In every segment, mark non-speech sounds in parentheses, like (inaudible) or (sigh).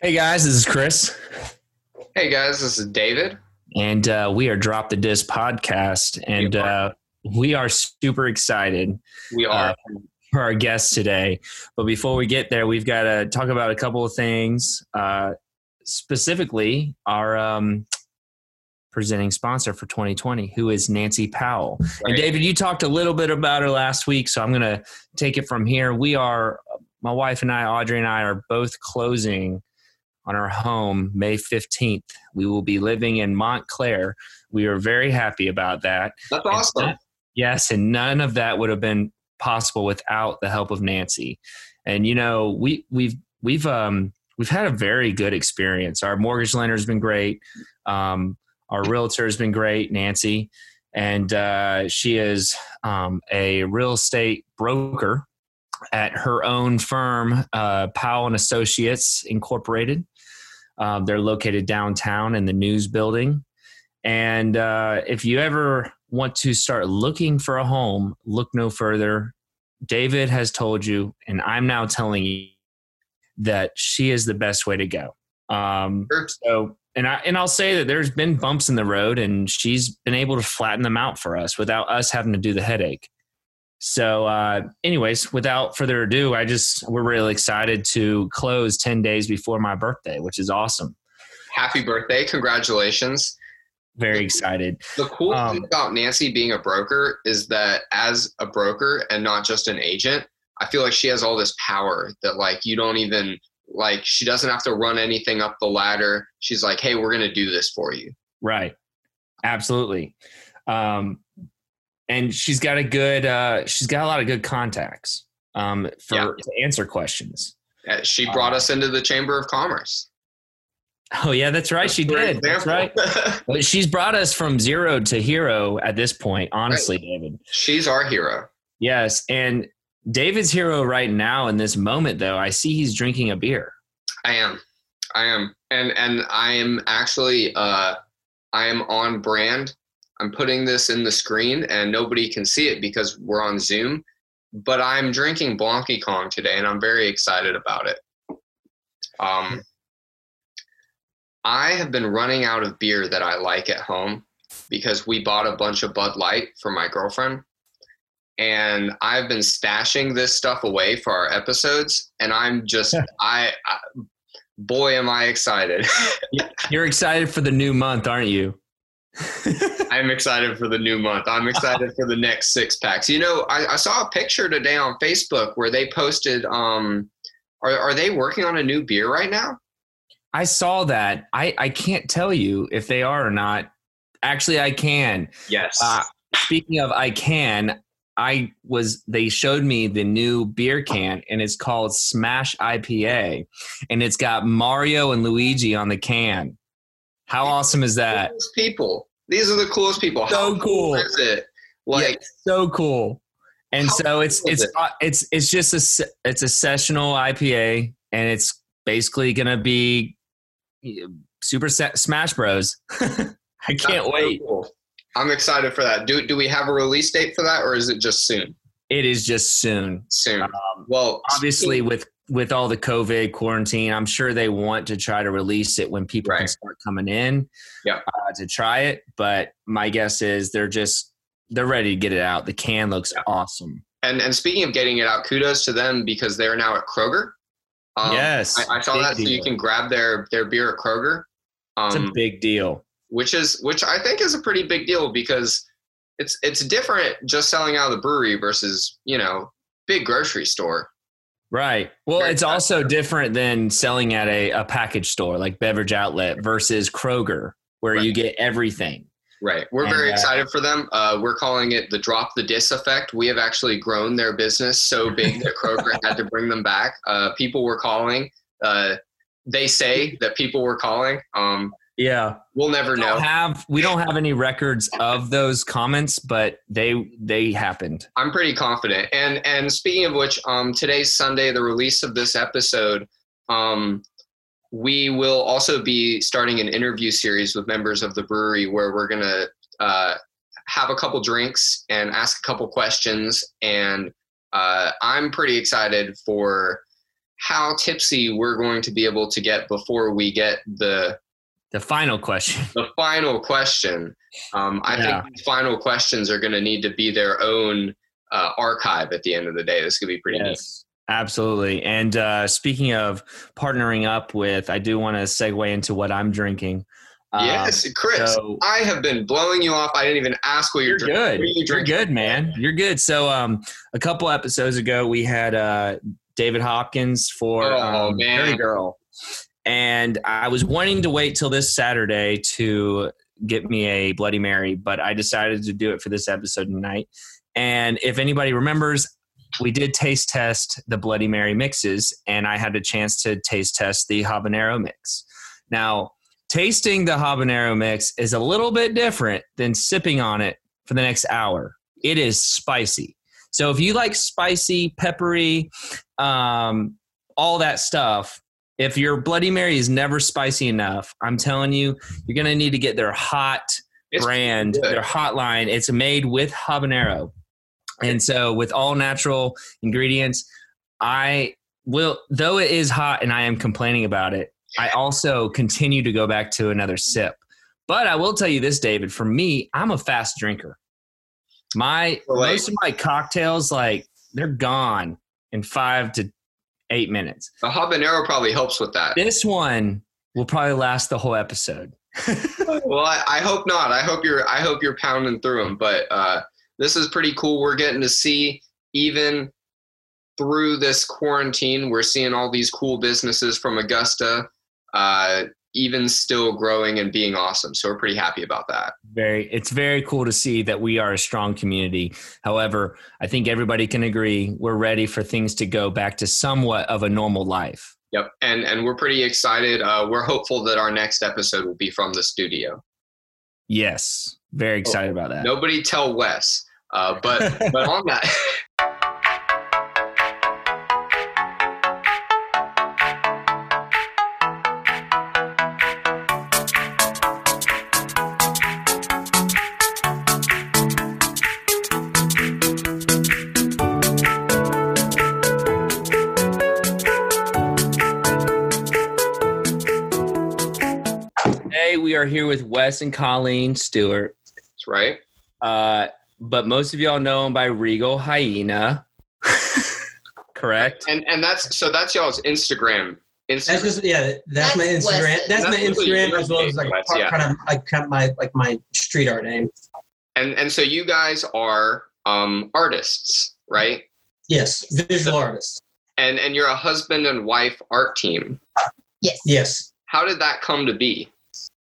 Hey guys, this is Chris, Hey guys, this is David. and uh, we are Drop the Disc podcast, and We uh, we are super excited We are. uh, for our guest today. But before we get there, we've got to talk about a couple of things, uh, specifically our um, presenting sponsor for 2020, who is Nancy Powell. And David, you talked a little bit about her last week, so I'm going to take it from here. We are, my wife and I, Audrey and I, are both closing on our home May 15th. We will be living in Montclair. We are very happy about that. That's awesome. Yes, and none of that would have been possible without the help of Nancy. And you know, we we've we've um we've had a very good experience. Our mortgage lender has been great. Um, our realtor has been great, Nancy, and uh, she is um, a real estate broker at her own firm, uh, Powell and Associates Incorporated. Um, they're located downtown in the news building. And uh, if you ever want to start looking for a home, look no further. David has told you, and I'm now telling you that she is the best way to go. Um, so, and I and I'll say that there's been bumps in the road, and she's been able to flatten them out for us without us having to do the headache. So, uh, anyways, without further ado, I just we're really excited to close ten days before my birthday, which is awesome. Happy birthday. Congratulations. Very excited. The cool Um, thing about Nancy being a broker is that as a broker and not just an agent, I feel like she has all this power that like you don't even like she doesn't have to run anything up the ladder. She's like, "Hey, we're going to do this for you." Right. Absolutely. Um, and she's got a good, uh, she's got a lot of good contacts um, for Yeah. to answer questions. Uh, She brought Uh, us into the Chamber of Commerce. Oh yeah, that's right. She For did. That's right. (laughs) But she's brought us from zero to hero at this point. Honestly, David. She's our hero. Yes, and David's hero right now in this moment, though, I see he's drinking a beer. I am. I am. And and I am actually uh I am on brand. I'm putting this in the screen and nobody can see it because we're on Zoom. But I'm drinking Blanky Kong today and I'm very excited about it. Um I have been running out of beer that I like at home because we bought a bunch of Bud Light for my girlfriend. And I've been stashing this stuff away for our episodes and I'm just (laughs) I, I boy am i excited (laughs) You're excited for the new month, aren't you? (laughs) i'm excited for the new month i'm excited for the next six packs you know I, I saw a picture today on facebook where they posted um are, are they working on a new beer right now I saw that. I, I can't tell you if they are or not. Actually, I can. yes Uh, speaking of I can, I was they showed me the new beer can and it's called Smash IPA and it's got Mario and Luigi on the can. How awesome is that? People these are the coolest people So How cool. is it like Yeah, so cool. And so it's cool is it's uh, it's it's just a it's a sessional IPA and it's basically going to be Super Smash Bros. (laughs) I can't wait. cool. i'm excited for that do, do we have a release date for that or is it just soon It is just soon. soon Um, well obviously with with all the covid quarantine i'm sure they want to try to release it when people can start coming in Yep. uh, to try it. But my guess is they're just they're ready to get it out. The can looks awesome. And and speaking of getting it out, kudos to them because they're now at Kroger. Um, yes I, I saw that, so you can grab their their beer at Kroger, it's a um, big deal. which is which I think is a pretty big deal because it's it's different just selling out of the brewery versus you know big grocery store. Right well Very it's also different than selling at a, a package store like beverage outlet versus kroger where you get everything Right. We're And, very uh, excited for them. Uh, we're calling it the drop the disc effect. We have actually grown their business so (laughs) big that Kroger had to bring them back. Uh, people were calling. Uh, they say that people were calling. Um, yeah we'll never we know. have we don't have any records of those comments but they they happened I'm pretty confident. And and speaking of which, um, today's Sunday, the release of this episode. Um, we will also be starting an interview series with members of the brewery where we're gonna uh, have a couple drinks and ask a couple questions. And uh, I'm pretty excited for how tipsy we're going to be able to get before we get the The final question. the final question. Um, I Yeah. think final questions are going to need to be their own uh, archive at the end of the day. This could be pretty neat. Absolutely. And uh, speaking of partnering up with, I do want to segue into what I'm drinking. Um, yes, Chris. so- I have been blowing you off. I didn't even ask what you're, You're drinking. good. What you You're good, man. You're good. So, um, a couple episodes ago, we had uh, David Hopkins for Oh, um, man. Dirty Girl, and I was wanting to wait till this Saturday to get me a Bloody Mary, but I decided to do it for this episode tonight. And if anybody remembers, we did taste test the Bloody Mary mixes, and I had a chance to taste test the habanero mix. Now, tasting the habanero mix is a little bit different than sipping on it for the next hour. It is spicy. So if you like spicy, peppery, um, all that stuff, if your Bloody Mary is never spicy enough, I'm telling you, you're gonna need to get their hot It's brand, good. their hotline. It's made with habanero. And so with all natural ingredients, I will though it is hot and I am complaining about it, I also continue to go back to another sip. But I will tell you this, David, for me, I'm a fast drinker. My most of my cocktails, like they're gone in five to eight minutes. The habanero probably helps with that. This one will probably last the whole episode. (laughs) well, I, I hope not. I hope you're. I hope you're pounding through them. But uh, this is pretty cool. We're getting to see even through this quarantine. We're seeing all these cool businesses from Augusta, uh, even still growing and being awesome. So we're pretty happy about that. very it's very cool to see that we are a strong community however i think everybody can agree we're ready for things to go back to somewhat of a normal life Yep. And and we're pretty excited. Uh, we're hopeful that our next episode will be from the studio. yes very excited about that Nobody tell Wes. Uh, but (laughs) but on that. Are here with wes and colleen stewart That's right. uh, but most of y'all know him by regal hyena (laughs) correct And and that's so that's y'all's Instagram. That's just yeah. That's, my Instagram. Wes's. That's, my Instagram as well as like Wes, part, yeah. kind of like kind of my like my street art name. and and so you guys are um artists, right? Yes, visual artist. And and you're a husband and wife art team. Yes. Yes, How did that come to be?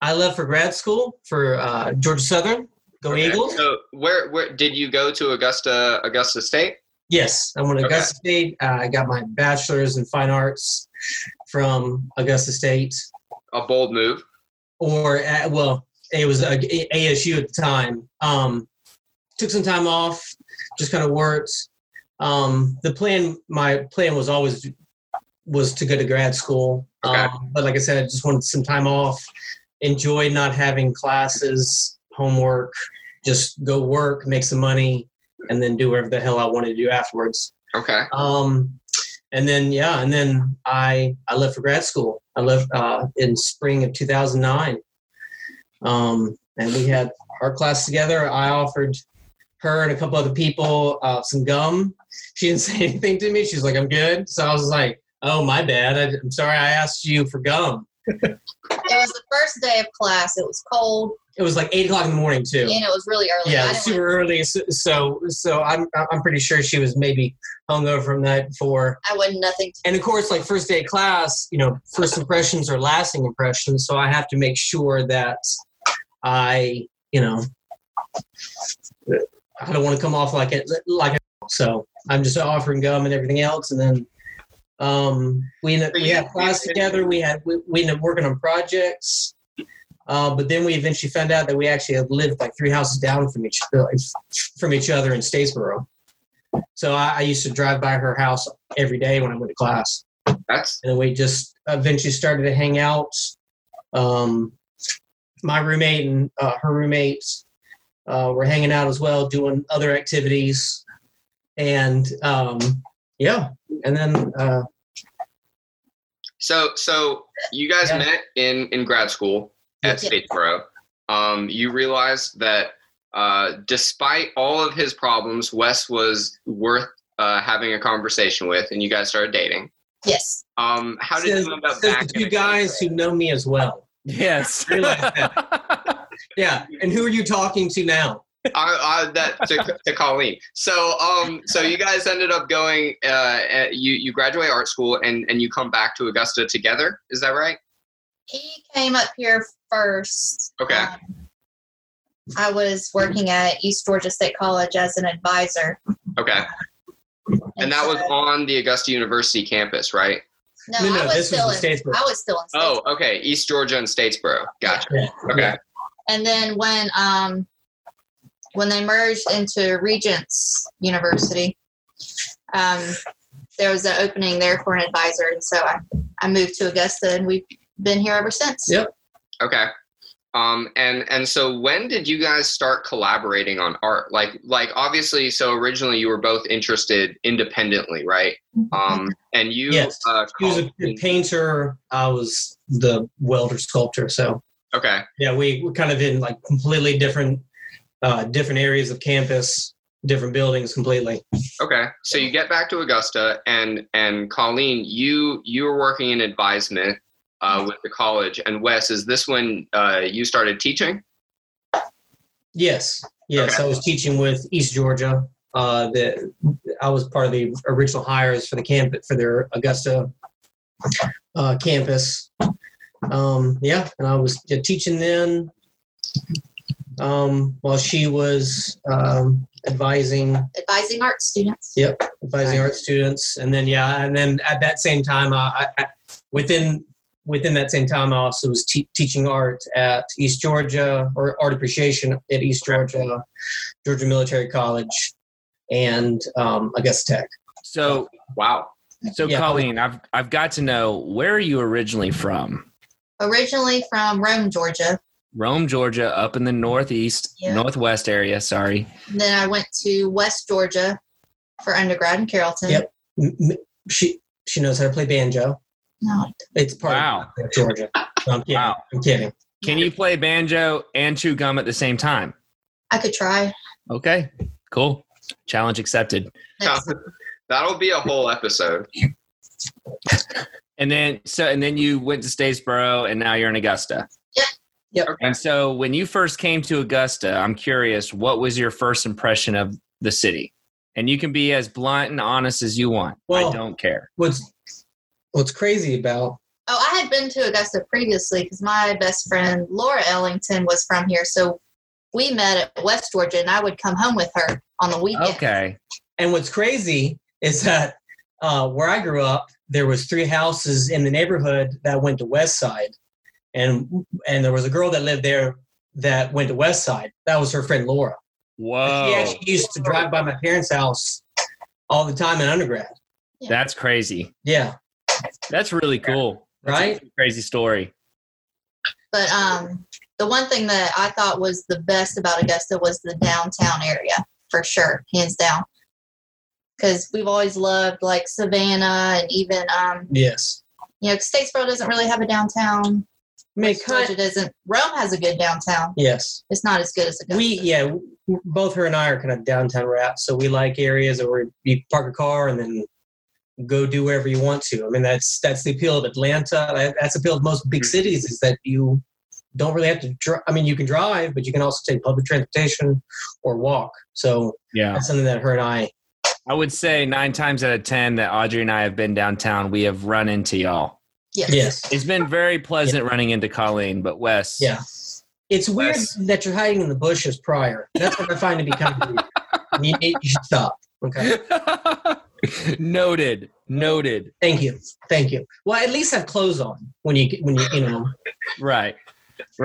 I left for grad school for uh, Georgia Southern. Go Okay, Eagles! So where where did you go to Augusta Augusta State? Yes, I went to Okay. Augusta State. Uh, I got my bachelor's in fine arts from Augusta State, A bold move. or at, well, it was a, ASU at the time. Um, took some time off, just kind of worked. Um, the plan, my plan was always was to go to grad school, Okay. um, but like I said, I just wanted some time off. Enjoyed not having classes, homework, just go work, make some money, and then do whatever the hell I wanted to do afterwards. Okay. Um, and then yeah, and then I I left for grad school. I left uh, in spring of 2009. Um, and we had our class together. I offered her and a couple other people uh, some gum. She didn't (laughs) say anything to me. She's like, "I'm good." So I was like, "Oh, my bad. I, I'm sorry. I asked you for gum." It was the first day of class. It was cold It was like eight o'clock in the morning too. and it was really early. Yeah, it was didn't super early. So, so I'm I'm pretty sure she was maybe hungover from the night before. I wasn't nothing. To, and of course, like first day of class, you know, first impressions are lasting impressions. So I have to make sure that I, you know, I don't want to come off like it, like it. So I'm just offering gum and everything else, and then um, we ended, we had class together. We had we, we ended up working on projects. Uh, but then we eventually found out that we actually had lived like three houses down from each from each other in Statesboro. So I, I used to drive by her house every day when I went to class That's and we just eventually started to hang out. Um, my roommate and uh, her roommates uh, were hanging out as well, doing other activities, and um, yeah, and then uh, So so you guys Yeah. met in in grad school at Yeah. Statesboro. Um, you realized that uh, despite all of his problems, Wes was worth uh, having a conversation with, and you guys started dating. Yes. Um, how did says, you end up says back? the in two a guys who know me as well. Yes. (laughs) Yeah. And who are you talking to now? I, I, that to, to Colleen. So, um, so you guys ended up going. Uh, uh, you you graduate art school and and you come back to Augusta together. Is that right? He came up here first. Okay. Um, I was working at East Georgia State College as an advisor. Okay. And that was on the Augusta University campus, right? no, No, no, I was this was still in in, Statesboro. I was still in Oh, okay. East Georgia and Statesboro. Gotcha. Yeah. Okay. And then when um when they merged into Regents University, um, there was an opening there for an advisor, and so I, I moved to Augusta, and we've been here ever since. Yep. Okay. Um, and and so when did you guys start collaborating on art? Like like obviously, so originally you were both interested independently, right? Um, and you Yes. uh, He was a called- painter. I was the welder sculptor. So okay. yeah, we we're kind of in like completely different uh, different areas of campus, different buildings completely. Okay, so you get back to Augusta, and and Colleen, you you were working in advisement uh, with the college, and Wes, is this when uh, you started teaching? Yes, yes. Okay. I was teaching with East Georgia. Uh, the I was part of the original hires for the camp for their Augusta uh, campus. Um, yeah, and I was teaching then um, while she was um, advising Advising art students. Yep, advising art students, and then yeah, and then at that same time, I, I, I within within that same time, I also was te- teaching art at East Georgia or art appreciation at East Georgia, Georgia Military College, and um, Augusta Tech. So, Wow. so Yeah. Colleen, I've I've got to know where are you originally from? Originally from Rome, Georgia. Rome, Georgia, up in the northeast, Yeah. northwest area. Sorry. And then I went to West Georgia for undergrad in Carrollton. Yep. M- m- She she knows how to play banjo. No, It's part Wow. of Georgia. No, I'm kidding. Wow. I'm kidding. Can you play banjo and chew gum at the same time? I could try. Okay, cool. Challenge accepted. (laughs) That'll be a whole episode. And then so and then you went to Statesboro and now you're in Augusta. Yep. Yep. And so when you first came to Augusta, I'm curious, what was your first impression of the city? And you can be as blunt and honest as you want. Well- I don't care. What's what's crazy about Oh, I had been to Augusta previously because my best friend Laura Ellington was from here. So we met at West Georgia, and I would come home with her on the weekend. Okay. And what's crazy is that uh, where I grew up, there was three houses in the neighborhood that went to West Side, and and there was a girl that lived there that went to West Side. That was her friend Laura. Whoa. She actually used to drive by my parents' house all the time in undergrad. That's crazy. Yeah, That's really cool. That's a right. crazy story. But um, the one thing that I thought was the best about Augusta was the downtown area, for sure, hands down. Because we've always loved like Savannah and even um, Yes. you know, Statesboro doesn't really have a downtown. I mean, West Georgia kind, doesn't. Rome has a good downtown. yes. It's not as good as Augusta. We yeah, both her and I are kind of downtown rats, so we like areas where you park a car and then go do wherever you want to. I mean, that's that's the appeal of Atlanta. That's the appeal of most big mm. cities is that you don't really have to. Dri- I mean, you can drive, but you can also take public transportation or walk. So Yeah. that's something that her and I. I would say nine times out of 10 that Audrey and I have been downtown, we have run into y'all. Yes. Yes. It's been very pleasant running into Colleen, but Wes. Yeah. It's weird Wes. that you're hiding in the bushes prior. That's what I find to be kind of weird. (laughs) You, you should stop. Okay. (laughs) Noted. Noted. Thank you. Thank you. Well, at least have clothes on when you when you you know. Right.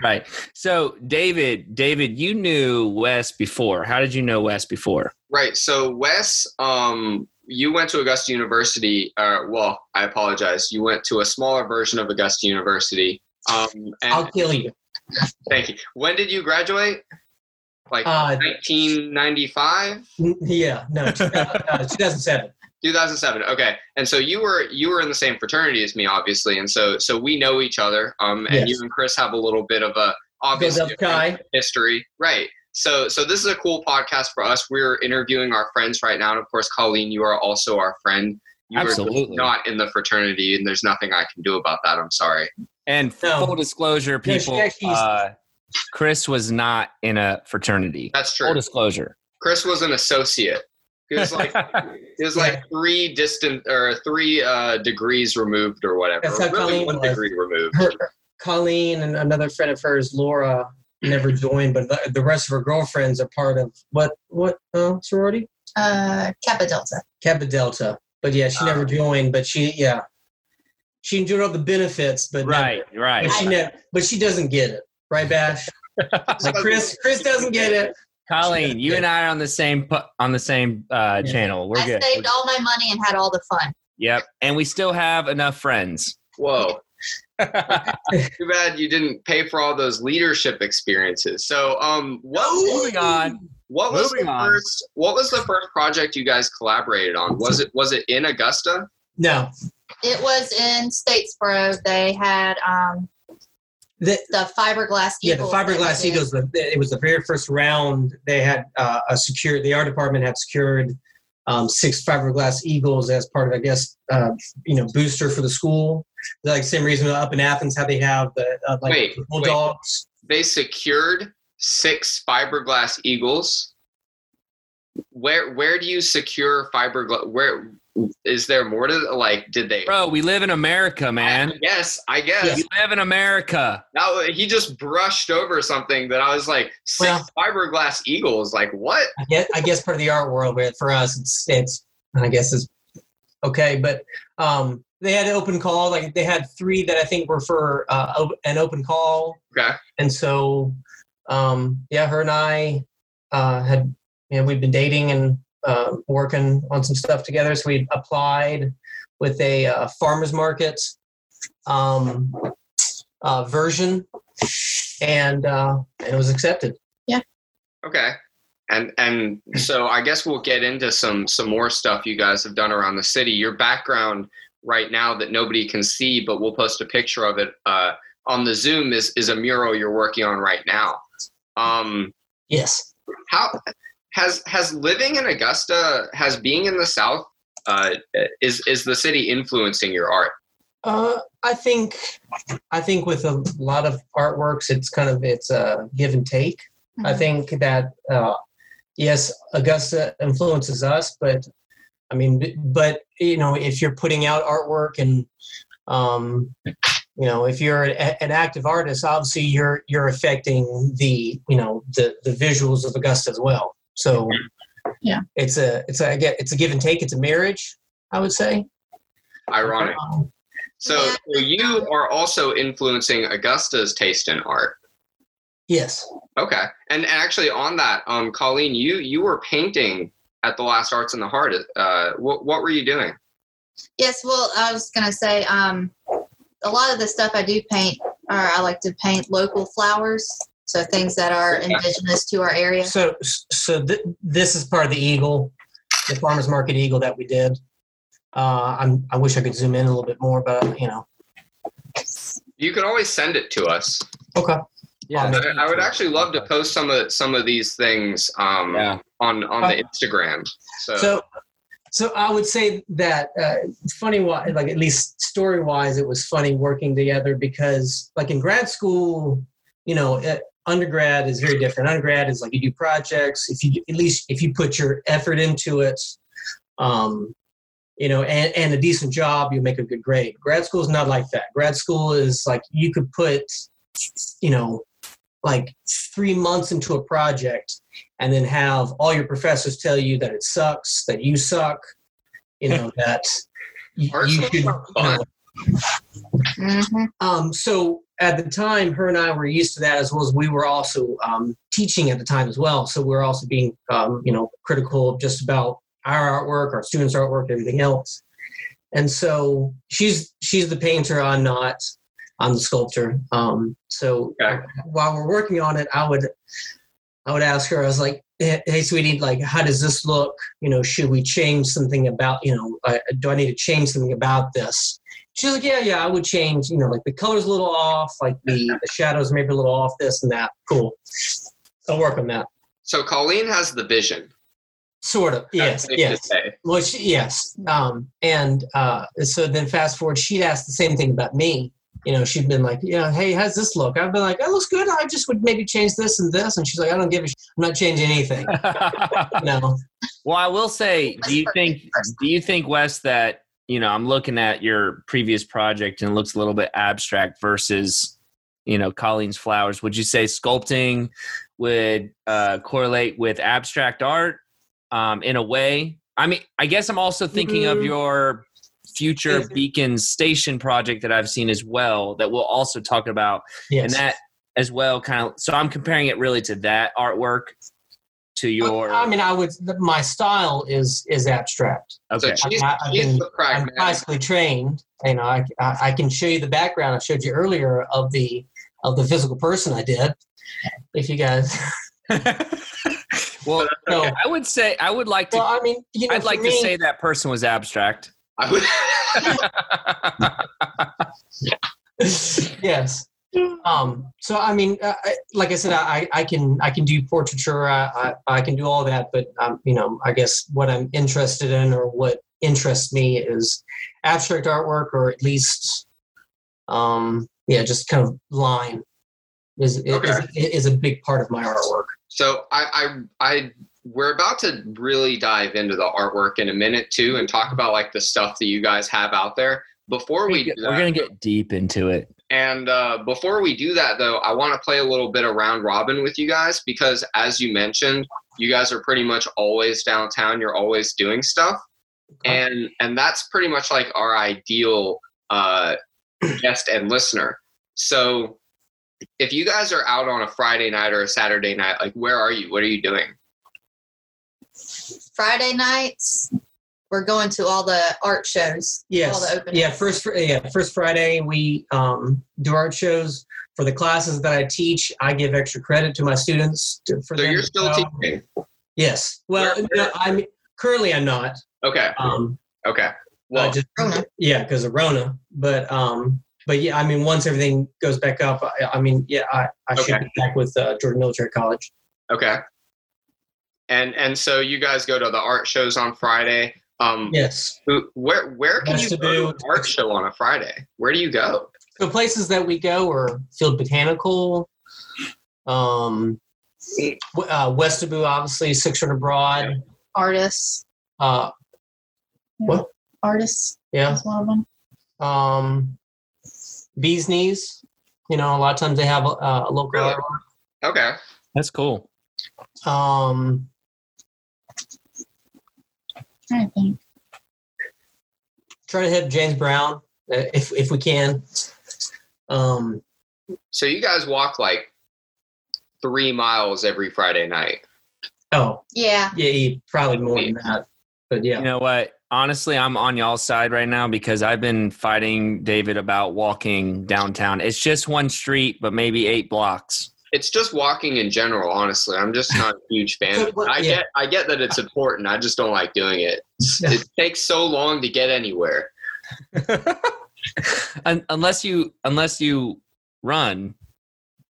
Right. So, David, David, you knew Wes before. How did you know Wes before? Right. So Wes, um, you went to Augusta University. Uh, well, I apologize. You went to a smaller version of Augusta University. Um, and I'll kill you. thank you. When did you graduate? Like Uh, 1995. N- Yeah, no, 2000, uh, 2007. 2007. Okay, and so you were you were in the same fraternity as me, obviously, and so so we know each other. Um, and Yes. you and Chris have a little bit of a obviously Goes up Kai. history, right? So so this is a cool podcast for us. We're interviewing our friends right now, and of course, Colleen, you are also our friend. You are Absolutely. not in the fraternity, and there's nothing I can do about that. I'm sorry. And No. full disclosure, No, she people, uh, Chris was not in a fraternity. That's true. Full disclosure. Chris was an associate. He was like It was (laughs) like three distant or three uh, degrees removed or whatever. That's how Really Colleen one was. degree removed. Her, Colleen and another friend of hers, Laura, never joined, but the, the rest of her girlfriends are part of what what uh, sorority? Uh, Kappa Delta. Kappa Delta. But yeah, she never Ah. joined. But she yeah, she enjoyed all the benefits, but right, right. But she ne- but she doesn't get it, right, Bash? (laughs) Like Chris, Chris doesn't get it. Colleen, you and I are on the same pu- on the same uh, Yeah. channel. We're I good. saved all my money and had all the fun. Yep, and we still have enough friends. Whoa. Too bad you didn't pay for all those leadership experiences. So, um, what Moving on. what was moving the on. first what was the first project you guys collaborated on? Was it was it in Augusta? No, It was in Statesboro. They had um, the, the fiberglass yeah, the eagles. that we fiberglass did. eagles. It was the very first round. They had uh, a secure. The art department had secured um, six fiberglass eagles as part of, I guess, uh, you know, booster for the school. Like same reason up in Athens, how they have the uh, like Wait, bulldogs. They secured six fiberglass eagles. Where where do you secure fiberglass? Where is there more to like? Did they? Bro, we live in America, man. Yes, I guess. We live in America. Now he just brushed over something that I was like six Well- fiberglass eagles. Like what? I guess, I guess part of the art world, but for us, it's it's I guess it's okay. But um, they had an open call. Like they had three that I think were for uh, an open call, Okay. and so um, yeah, her and I uh, had you know we've been dating and uh, working on some stuff together. So we applied with a uh, farmers market um, uh, version, and uh, and it was accepted. Yeah. Okay. And and so I guess we'll get into some some more stuff you guys have done around the city. Your background right now that nobody can see, but we'll post a picture of it uh, on the Zoom is is a mural you're working on right now. Um, Yes. how has has living in Augusta has being in the South uh, is is the city influencing your art? Uh, I think, I think with a lot of artworks, it's kind of it's a give and take. I Mhm. think that uh, yes, Augusta influences us, but I mean, but you know, if you're putting out artwork and um, you know, if you're a, an active artist, obviously you're you're affecting the you know the the visuals of Augusta as well. So Yeah. it's a it's a I get it's a give and take. It's a marriage, I would say. Ironic. Um, So, so you are also influencing Augusta's taste in art. yes. Okay, and actually on that, um, Colleen, you you were painting at the last Arts in the Heart. Uh, what what were you doing? Yes, well, I was gonna say, um, a lot of the stuff I do paint, or I like to paint local flowers, so things that are indigenous to our area. So, so th- this is part of the eagle, the farmers market eagle that we did. Uh, I'm, I wish I could zoom in a little bit more, but you know. You can always send it to us. Okay. Yeah, I, I would actually love to post some of some of these things um, Yeah. on on the Instagram. So, So, so I would say that uh, funny, why, like at least story wise, it was funny working together because, like in grad school, you know, uh, undergrad is very different. Undergrad is like you do projects. If you at least if you put your effort into it, um, you know, and, and a decent job, you make a good grade. Grad school is not like that. Grad school is like you could put, you know, like three months into a project and then have all your professors tell you that it sucks, that you suck, you know, (laughs) that you, you should. you know, fun. hmm um, so at the time, her and I were used to that as well as we were also um, teaching at the time as well. So we are also being, um, you know, critical of just about our artwork, our students' artwork, everything else. And so she's she's the painter. I'm not. I'm the sculptor. Um, so Okay. while we're working on it, I would I would ask her. I was like, hey, hey, sweetie, like, how does this look? You know, should we change something about, you know, uh, do I need to change something about this? She's like, yeah, yeah, I would change, you know, like the color's a little off, like the, the shadows maybe a little off, this and that. Cool. I'll work on that. So Colleen has the vision. Sort of. Yes. Yes. Well, she, yes. Um, and uh, so then fast forward, she'd asked the same thing about me. You know, she'd been like, yeah, hey, how's this look? I've been like, that looks good. I just would maybe change this and this. And she's like, I don't give a sh- I'm not changing anything. (laughs) no. well, I will say, do you think do you think Wes that you know I'm looking at your previous project and it looks a little bit abstract versus you know Colleen's flowers? Would you say sculpting would uh, correlate with abstract art um, in a way? I mean, I guess I'm also thinking of Mm. your future If- Beacon Station project that I've seen as well that we'll also talk about Yes. and that as well kind of so i'm comparing it really to that artwork to your I mean, I would. My style is is abstract. okay So she's, I, I've she's been, i'm pragmatic. classically trained. You know, I, I I can show you the background I showed you earlier of the of the physical person I did. If you guys, (laughs) well so, okay, i would say i would like to well, I mean, you know, i'd like me, to say that person was abstract I would, (laughs) (laughs) yes. Um, so I mean, uh, I, like I said, I, I can I can do portraiture. I, I, I can do all that, but um, you know, I guess what I'm interested in or what interests me is abstract artwork, or at least, um, yeah, just kind of line is is, Okay. is, is a big part of my artwork. so I, I, I, we're about to really dive into the artwork in a minute too, and talk about like the stuff that you guys have out there. Before we do that, we're gonna get deep into it And uh, before we do that, though, I want to play a little bit of round robin with you guys because, as you mentioned, you guys are pretty much always downtown. You're always doing stuff, and and that's pretty much like our ideal uh, guest and listener. So, if you guys are out on a Friday night or a Saturday night, like where are you? What are you doing? Friday nights, we're going to all the art shows. All Yes. the. Yeah. First. Yeah. First Friday we um, do art shows for the classes that I teach. I give extra credit to my students to, for So them you're still know. teaching? Yes. Well, Where- no, I'm currently I'm not. Okay, Um, okay. well, Well, just Rona. yeah, because of Rona. But um, but yeah, I mean, once everything goes back up, I, I mean, yeah, I, I should be back with uh, Georgia Military College. okay. And and so you guys go to the art shows on Friday. Um, Yes. Where where can you to go to do- an art show on a Friday? Where do you go? The places that we go are Field Botanical, um, w- uh, Westobou, obviously, Six Hundred Broad. Artists. Uh, what? Artists Yeah. is one of them. Um, Bees Knees. You know, a lot of times they have a, a local Really? Okay. that's cool Um, trying to think. try to hit James Brown uh, if if we can. Um, So you guys walk like three miles every Friday night. oh, Yeah. yeah, yeah, probably more than that. But yeah, you know what honestly i'm on y'all's side right now because i've been fighting david about walking downtown it's just one street but maybe eight blocks It's just walking in general, honestly. I'm just not a huge (laughs) fan. of it. I Yeah. get I get that it's important. I just don't like doing it. (laughs) It takes so long to get anywhere. (laughs) Un- unless you unless you run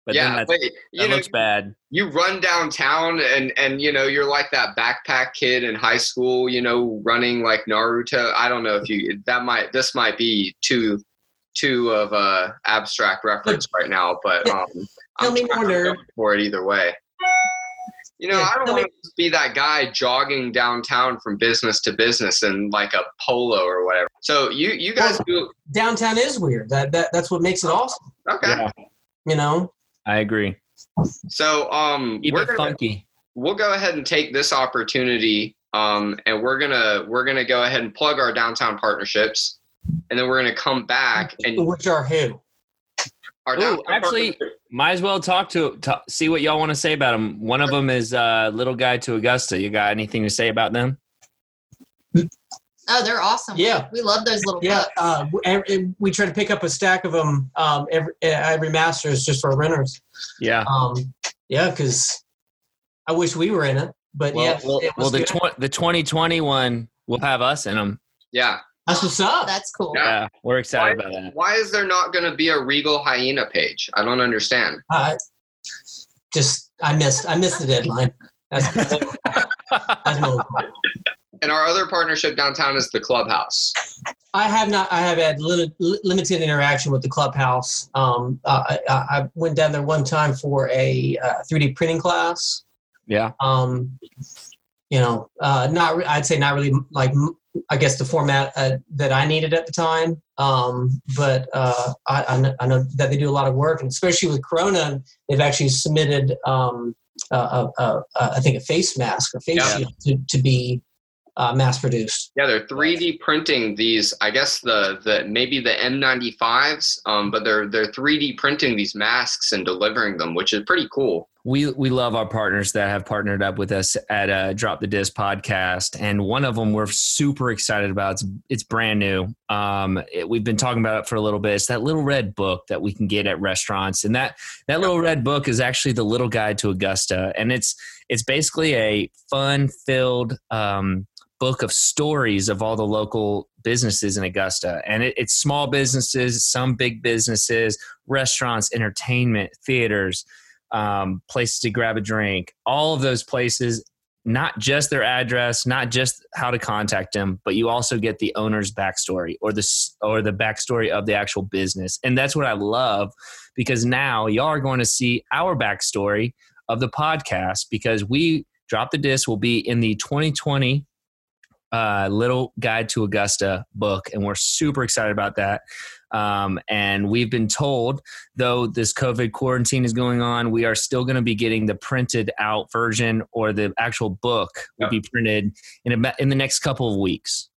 but then yeah, that, but that know, looks bad you run downtown and and you know you're like that backpack kid in high school you know running like naruto i don't know if you that might this might be too too of a abstract reference right now but um Tell i'm me more, nerd. for it either way you know Yeah, I don't want to be that guy jogging downtown from business to business in like a polo or whatever so you you guys do downtown is weird. That that that's what makes it awesome. okay yeah You know. i agree so um keep we're it gonna, funky we'll go ahead and take this opportunity um, and we're gonna we're gonna go ahead and plug our downtown partnerships and then we're gonna come back and Which are who? Our Ooh, downtown actually- (laughs) might as well talk to, to see what y'all want to say about them one of them is uh little guide to augusta you got anything to say about them Oh, they're awesome. Yeah. We love those little Yeah, books. uh, we, we try to pick up a stack of them um, every every Masters just for renters. yeah Um, yeah, because I wish we were in it, but Well, yeah, well, it well the good. tw- the 2020 one will have us in them. Yeah. That's what's up. That's cool. Yeah. Yeah, we're excited Why- about that. Why is there not going to be a Regal Hyena page? I don't understand. Uh, just I missed I missed the deadline. That's, (laughs) that's my only. And our other partnership downtown is the Clubhouse. I have not. I have had li- limited interaction with the clubhouse. Um, uh, I, I I went down there one time for a uh, 3D printing class. Yeah. Um, you know, uh, not. Re- I'd say not really like. m- I guess the format uh, that I needed at the time. Um, but uh, I, I, know, I know that they do a lot of work, and especially with Corona, they've actually submitted. Um, uh, uh, uh, I think a face mask or face Yeah. shield to, to be uh, mass produced. Yeah, they're 3D printing these. I guess the the maybe the N95s, um, but they're they're 3D printing these masks and delivering them, which is pretty cool. We we love our partners that have partnered up with us at uh, Drop the Disc podcast, and one of them we're super excited about. It's it's brand new. Um, it- we've been talking about it for a little bit. It's that little red book that we can get at restaurants, and that that little red book is actually the Little Guide to Augusta, and it's it's basically a fun filled um, book of stories of all the local businesses in Augusta, and it, it's small businesses, some big businesses, restaurants, entertainment, theaters um, places to grab a drink, all of those places, not just their address, not just how to contact them, but you also get the owner's backstory or the or the backstory of the actual business, and that's what I love because now y'all are going to see our backstory of the podcast because we drop the disc. Will be in the 2020 uh, little guide to augusta book and we're super excited about that um, and we've been told though this COVID quarantine is going on, we are still going to be getting the printed out version or the actual book will be printed in about in the next couple of weeks.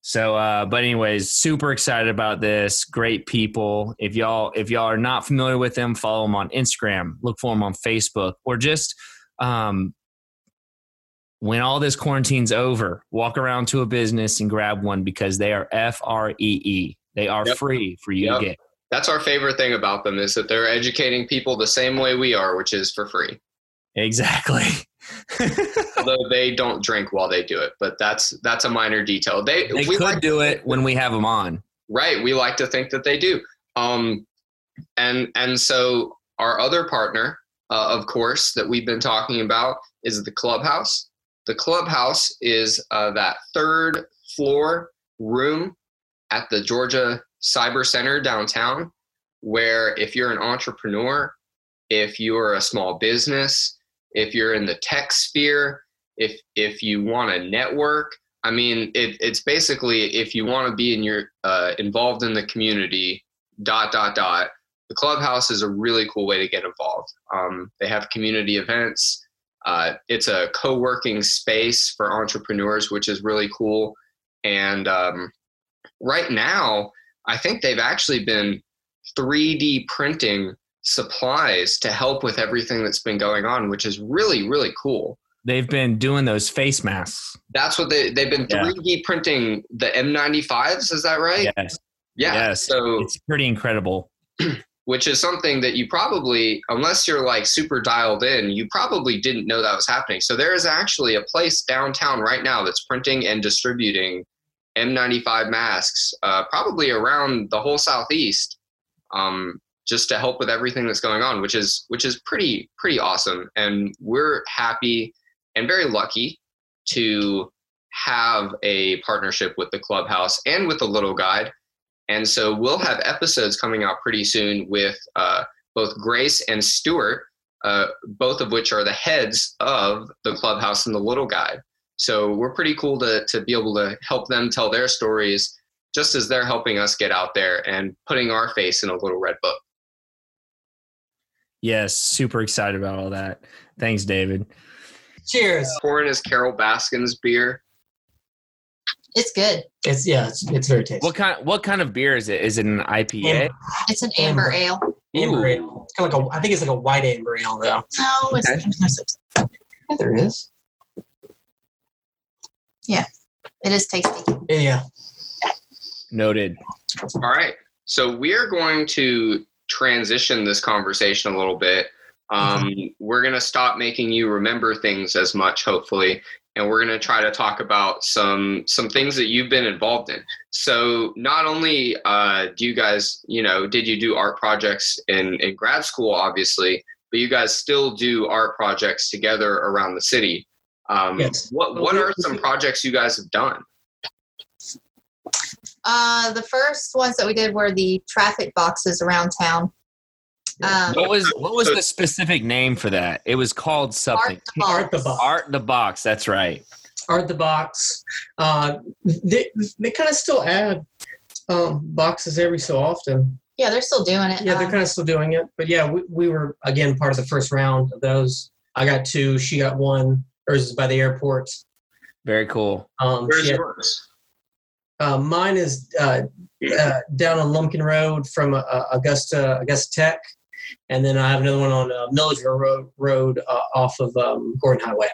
So, uh, but anyways, super excited about this. Great people. If y'all if y'all are not familiar with them, follow them on Instagram. Look for them on Facebook, or just um, when all this quarantine's over, walk around to a business and grab one because they are F R E E. They are Yep. free for you Yep. to get. That's our favorite thing about them is that they're educating people the same way we are, which is for free. Exactly. (laughs) Although they don't drink while they do it, but that's that's a minor detail. They, they we could like do it when we have them on. right. We like to think that they do. Um, and and so our other partner, uh, of course, that we've been talking about is the clubhouse. The clubhouse is uh, that third floor room at the Georgia Cyber Center downtown, where if you're an entrepreneur, if you're a small business, if you're in the tech sphere, if if you want to network, I mean, it, it's basically if you want to be in your uh, involved in the community. Dot dot dot. The clubhouse is a really cool way to get involved. Um, they have community events. Uh, it's a co-working space for entrepreneurs, which is really cool. And um, right now, I think they've actually been 3D printing supplies to help with everything that's been going on, which is really, really cool. They've been doing those face masks. That's what they, they've been 3D printing the N95s, is that right? Yes. Yeah. Yes. So, It's pretty incredible. (clears throat) which is something that you probably, unless you're like super dialed in, you probably didn't know that was happening. So, there is actually a place downtown right now that's printing and distributing N95 masks, uh, probably around the whole southeast, um, just to help with everything that's going on, which is which is pretty pretty awesome. And we're happy and very lucky to have a partnership with the clubhouse and with the Little Guide. And so we'll have episodes coming out pretty soon with uh, both Grace and Stuart, uh, both of which are the heads of the clubhouse and the Little Guide. So we're pretty cool to, to be able to help them tell their stories just as they're helping us get out there and putting our face in a little red book. Yes. Super excited about all that. Thanks, David. Cheers. Pouring is Carole Baskin's beer. It's good. It's yeah, it's, it's very tasty. What kind what kind of beer is it? Is it an IPA? Amber, It's an amber ale. amber Ooh. ale. It's kind of like a. I think it's like a white amber ale though. No, it's, Okay. no such- Yeah, there is. It is tasty. Yeah, yeah. Noted. All right. So we are going to transition this conversation a little bit Um, We're gonna stop making you remember things as much, hopefully, and we're gonna try to talk about some some things that you've been involved in. So not only uh, do you guys, you know, did you do art projects in in grad school, obviously, but you guys still do art projects together around the city. Um, Yes. What what are some projects you guys have done? Uh, the first ones that we did were the traffic boxes around town. Um, What was what was the specific name for that? It was called something. Art the Art the Box. Box. Art the box. That's right. Art the box. Uh, they they kind of still add um, boxes every so often. Yeah, they're still doing it. Yeah, they're Um, kind of still doing it. But yeah, we, we were again part of the first round of those. I got two. She got one. Hers is by the airport. Very cool. Um, Where's she had- yours? uh, mine is uh, uh, down on Lumpkin Road from uh, Augusta Augusta Tech, and then I have another one on uh, Milledgeville Road, Road uh, off of um, Gordon Highway.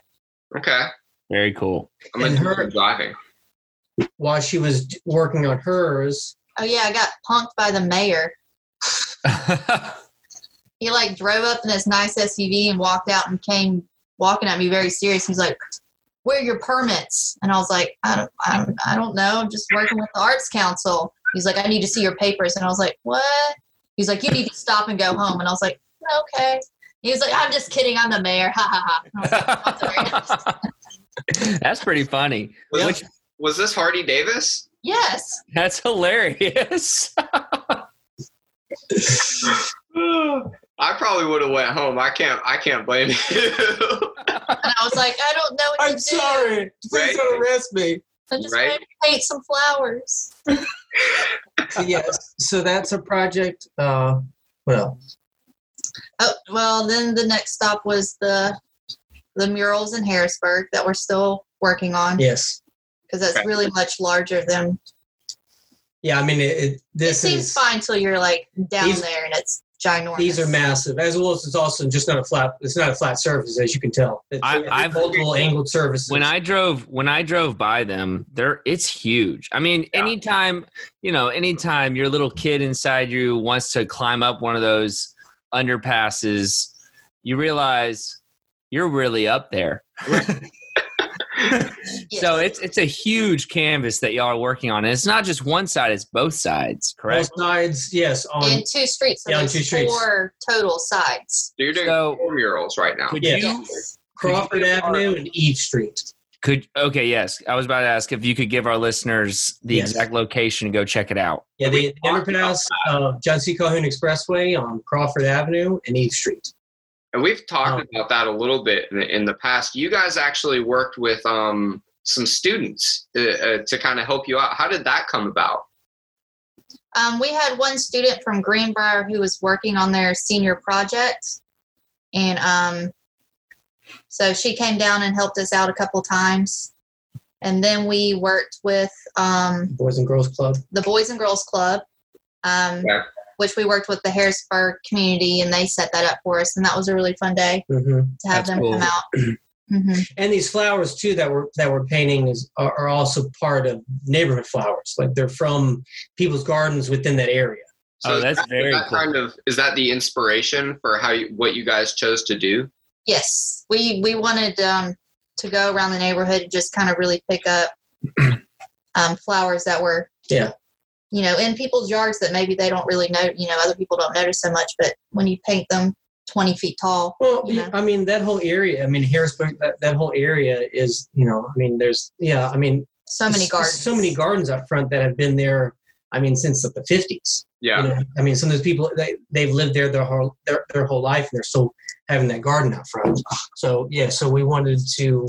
Okay, Very cool. I'm And her- driving. While she was working on hers, oh yeah, I got punked by the mayor. (laughs) He like drove up in his nice SUV and walked out and came walking at me very serious. He's like, "Where are your permits?" And I was like, "I don't, I don't, I don't know. I'm just working with the Arts Council." He's like, "I need to see your papers," and I was like, "What?" He's like, "You need to stop and go home." And I was like, "Okay." He was like, "I'm just kidding. I'm the mayor." Ha ha ha. And I was like, (laughs) That's pretty funny. Was, Which, was this Hardy Davis? yes. that's hilarious. (laughs) (laughs) I probably would have went home. I can't. I can't blame you. And I was like, "I don't know what I'm to do. sorry. Please Right. don't arrest me. I'm just Right. wanted to paint some flowers." So, yes, so that's a project. Uh, well, Oh well, then the next stop was the the murals in Harrisburg that we're still working on yes, because that's Okay. really much larger than. yeah. I mean, it, it, It this seems is fine till you're like down These- there and it's ginormous. these are massive. As well as it's also just not a flat. It's not a flat surface, as you can tell. It's, I- it's I've- multiple angled surfaces. when I drove when I drove by them, there it's huge. I mean, Yeah. anytime you know, anytime your little kid inside you wants to climb up one of those underpasses, you realize you're really up there. (laughs) (laughs) Yes. So it's it's a huge canvas that y'all are working on, and it's not just one side; it's both sides. Correct. both sides, yes, on in two streets. So Yeah, on two streets. four total sides. So you're doing So- four murals right now. Could Yeah. you Crawford Avenue and Eve Street. could okay? Yes, I was about to ask if you could give our listeners the Yes. exact location and go check it out. Yeah, the, the talked about underpass John C. Calhoun Expressway on Crawford Avenue and Eve Street. And we've talked Oh. about that a little bit in the, in the past. You guys actually worked with um, some students to, uh, to kind of help you out. How did that come about? Um, we had one student from Greenbrier who was working on their senior project, and um, so she came down and helped us out a couple times. And then we worked with um, Boys and Girls Club. the Boys and Girls Club, um, Yeah. Which we worked with the Harrisburg community, and they set that up for us, and that was a really fun day hmm to have That's them cool. come out. (clears throat) hmm And these flowers too that we're that we're painting is are, are also part of neighborhood flowers. Like they're from people's gardens within that area. Oh, that's that, is very that cool. kind of is that the inspiration for how you, what you guys chose to do? Yes, we we wanted um, to go around the neighborhood and just kind of really pick up (clears throat) um, flowers that were Yeah. You know in people's yards that maybe they don't really know you know other people don't notice so much but when you paint them 20 feet tall Well, Yeah. I mean that whole area. I mean Harrisburg. That, that whole area is you know. I mean there's yeah. I mean so many gardens So many gardens out front that have been there. I mean since the fifties. Yeah. You know, I mean, some of those people they they've lived there their whole their, their whole life, and they're still having that garden out front. So yeah, so we wanted to,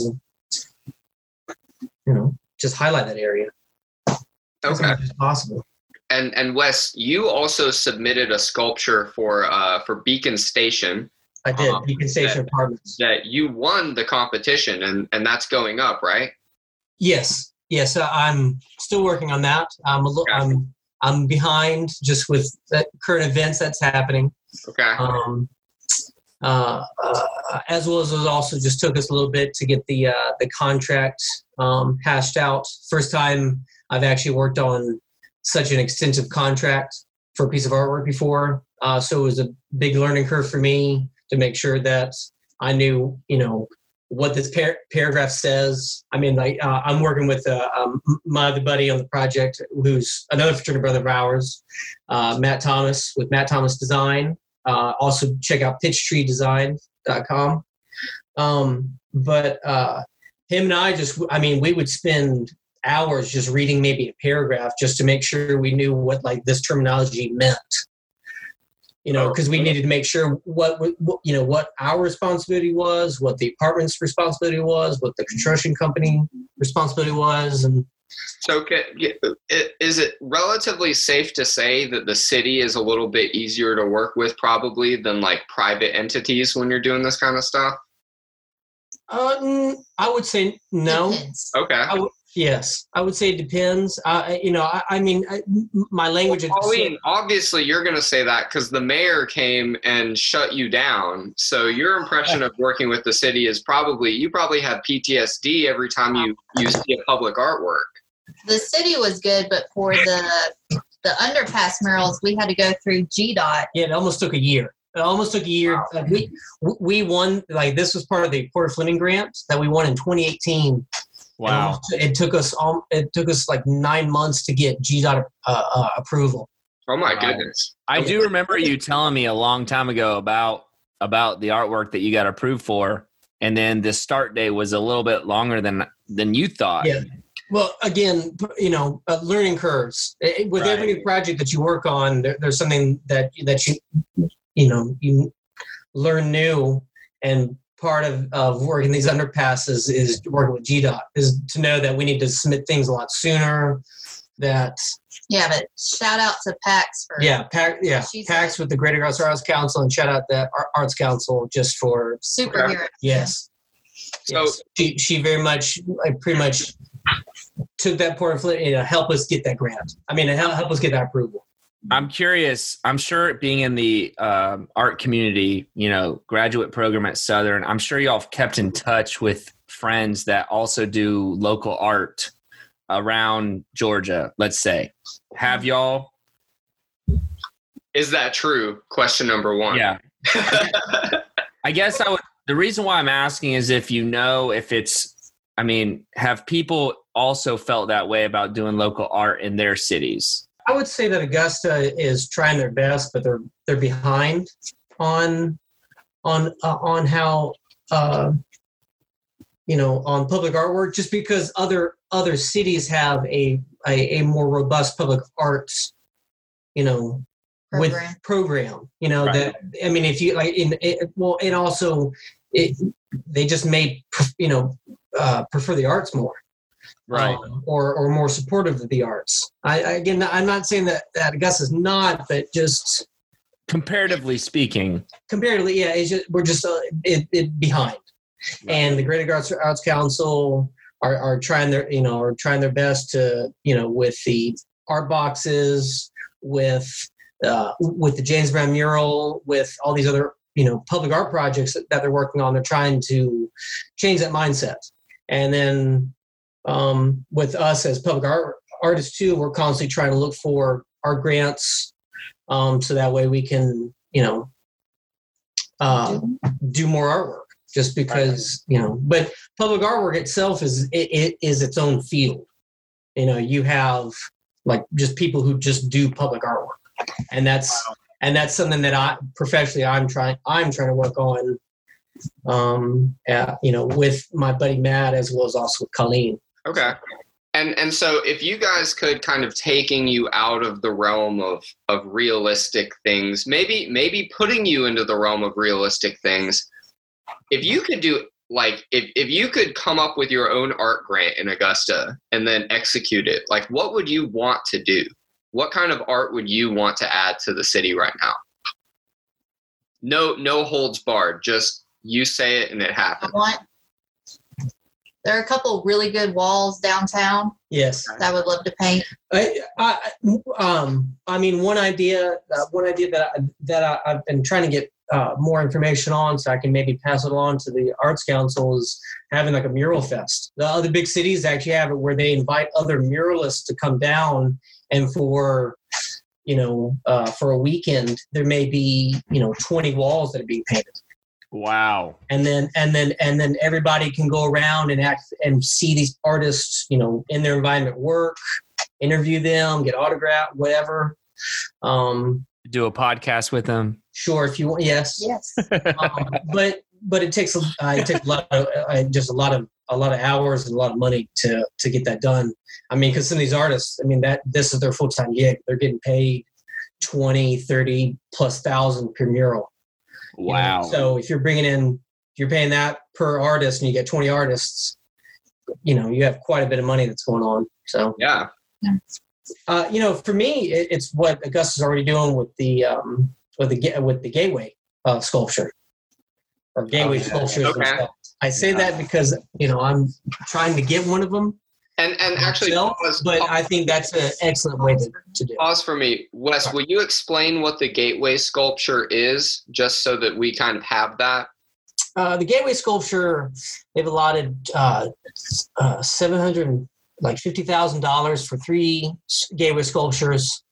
you know, just highlight that area as Okay. much as possible. And and Wes, you also submitted a sculpture for uh, for Beacon Station I did Um, Beacon Station Apartments. that you won the competition, and and that's going up, right? Yes, yes, uh, I'm still working on that. I'm a little, Gotcha. I'm I'm behind just with the current events that's happening. Okay. um, uh, uh, as well as it also just took us a little bit to get the uh, the contract um, hashed out. First time I've actually worked on such an extensive contract for a piece of artwork before, uh, so it was a big learning curve for me to make sure that I knew, you know, what this par- paragraph says. I mean, like uh, I'm working with uh, um, my other buddy on the project, who's another fraternity brother of ours, uh, Matt Thomas with Matt Thomas Design. Uh, also check out pitchtreedesign.com. Um, but uh, him and I just, I mean, we would spend hours just reading maybe a paragraph just to make sure we knew what like this terminology meant you know, because we needed to make sure what, what, you know what our responsibility was, what the apartment's responsibility was, what the construction company responsibility was, and so, is it relatively safe to say that the city is a little bit easier to work with, probably, than like private entities when you're doing this kind of stuff? Uh, I would say no. Okay. Yes, I would say it depends. Uh, you know, I, I mean, I, my language. Well, Colleen, obviously, you're going to say that because the mayor came and shut you down. So your impression of working with the city is probably you probably have PTSD every time you you see a public artwork. The city was good, but for the the underpass murals, we had to go through GDOT. Yeah, it almost took a year. It almost took a year. Wow. Uh, we we won like this was part of the Porter Fleming grant that we won in 2018 Wow! It took us um, it took us like nine months to get GDOT uh, uh, approval. Oh my goodness! I do remember you telling me a long time ago about about the artwork that you got approved for, and then the start date was a little bit longer than than you thought. Yeah. Well, again, you know, uh, learning curves. With right. every project that you work on, there, there's something that that you you know you learn new, and part of, of working these underpasses is working with GDOT is to know that we need to submit things a lot sooner. That yeah, but shout out to PAX for yeah, PAX yeah, PAX with the Greater Augusta Arts Council and shout out that Arts Council just for superhero. Yes. So yes. she she very much like pretty much took that part of you know help us get that grant. I mean, help help us get that approval. I'm curious. I'm sure being in the um, art community, you know, graduate program at Southern, I'm sure y'all have kept in touch with friends that also do local art around Georgia, let's say. Have y'all? Is that true? Question number one. Yeah. (laughs) I guess I would. The reason why I'm asking is if you know if it's, I mean, have people also felt that way about doing local art in their cities? I would say that Augusta is trying their best, but they're they're behind on on uh, on how uh, you know on public artwork, just because other other cities have a a, a more robust public arts, you know, program. with program. You know right. that I mean, if you like, in it, well, and also it, they just may you know uh, prefer the arts more right. um, or or more supportive of the arts. I, I, again i'm not saying that that is not but just comparatively speaking. Comparatively yeah it's just, we're just uh, it, it behind. Right. and the greater arts, arts council are, are trying their you know are trying their best to you know with the art boxes with uh, with the james brown mural with all these other you know public art projects that, that they're working on. They're trying to change that mindset. And then um, with us as public art artists too, we're constantly trying to look for our grants um, so that way we can, you know, uh, do more artwork. Just because you know, but public artwork itself is it, it is its own field. You know, you have like just people who just do public artwork, and that's and that's something that I professionally I'm trying I'm trying to work on um, at, you know, with my buddy Matt as well as also with Colleen. Okay. And and so if you guys could kind of taking you out of the realm of of realistic things, maybe maybe putting you into the realm of realistic things, if you could do like if, if you could come up with your own art grant in Augusta and then execute it, like what would you want to do? What kind of art would you want to add to the city right now? No no holds barred, just you say it and it happens. I want there are a couple really good walls downtown. Yes, that I would love to paint. I, I, um, I mean, one idea, uh, one idea that I, that I, have been trying to get uh, more information on, so I can maybe pass it on to the Arts Council, is having like a mural fest. The other big cities actually have it where they invite other muralists to come down, and for you know, uh, for a weekend, there may be you know 20 walls that are being painted Wow. and then and then and then everybody can go around and act and see these artists, you know, in their environment work, interview them, get autograph, whatever. Um, Do a podcast with them. sure, if you want, yes. Yes. um, but but it takes a uh, it takes a lot of uh, just a lot of a lot of hours and a lot of money to to get that done. I mean, because some of these artists, I mean, that this is their full time gig. They're getting paid 20, 30 plus thousand per mural. You know? Wow. So if you're bringing in, if you're paying that per artist and you get 20 artists, you know, you have quite a bit of money that's going on. So, Yeah. uh, you know, for me, it, it's what Augusta's already doing with the um, with the with the gateway uh, sculpture or gateway yeah. sculptures. Okay. I say that because you know I'm trying to get one of them, And and actually, pause, but pause, I think that's an excellent way to, to do. pause for me, Wes. Will you explain what the gateway sculpture is, just so that we kind of have that? Uh, the gateway sculpture, they've allotted uh, uh, seven hundred like fifty thousand dollars for three gateway sculptures.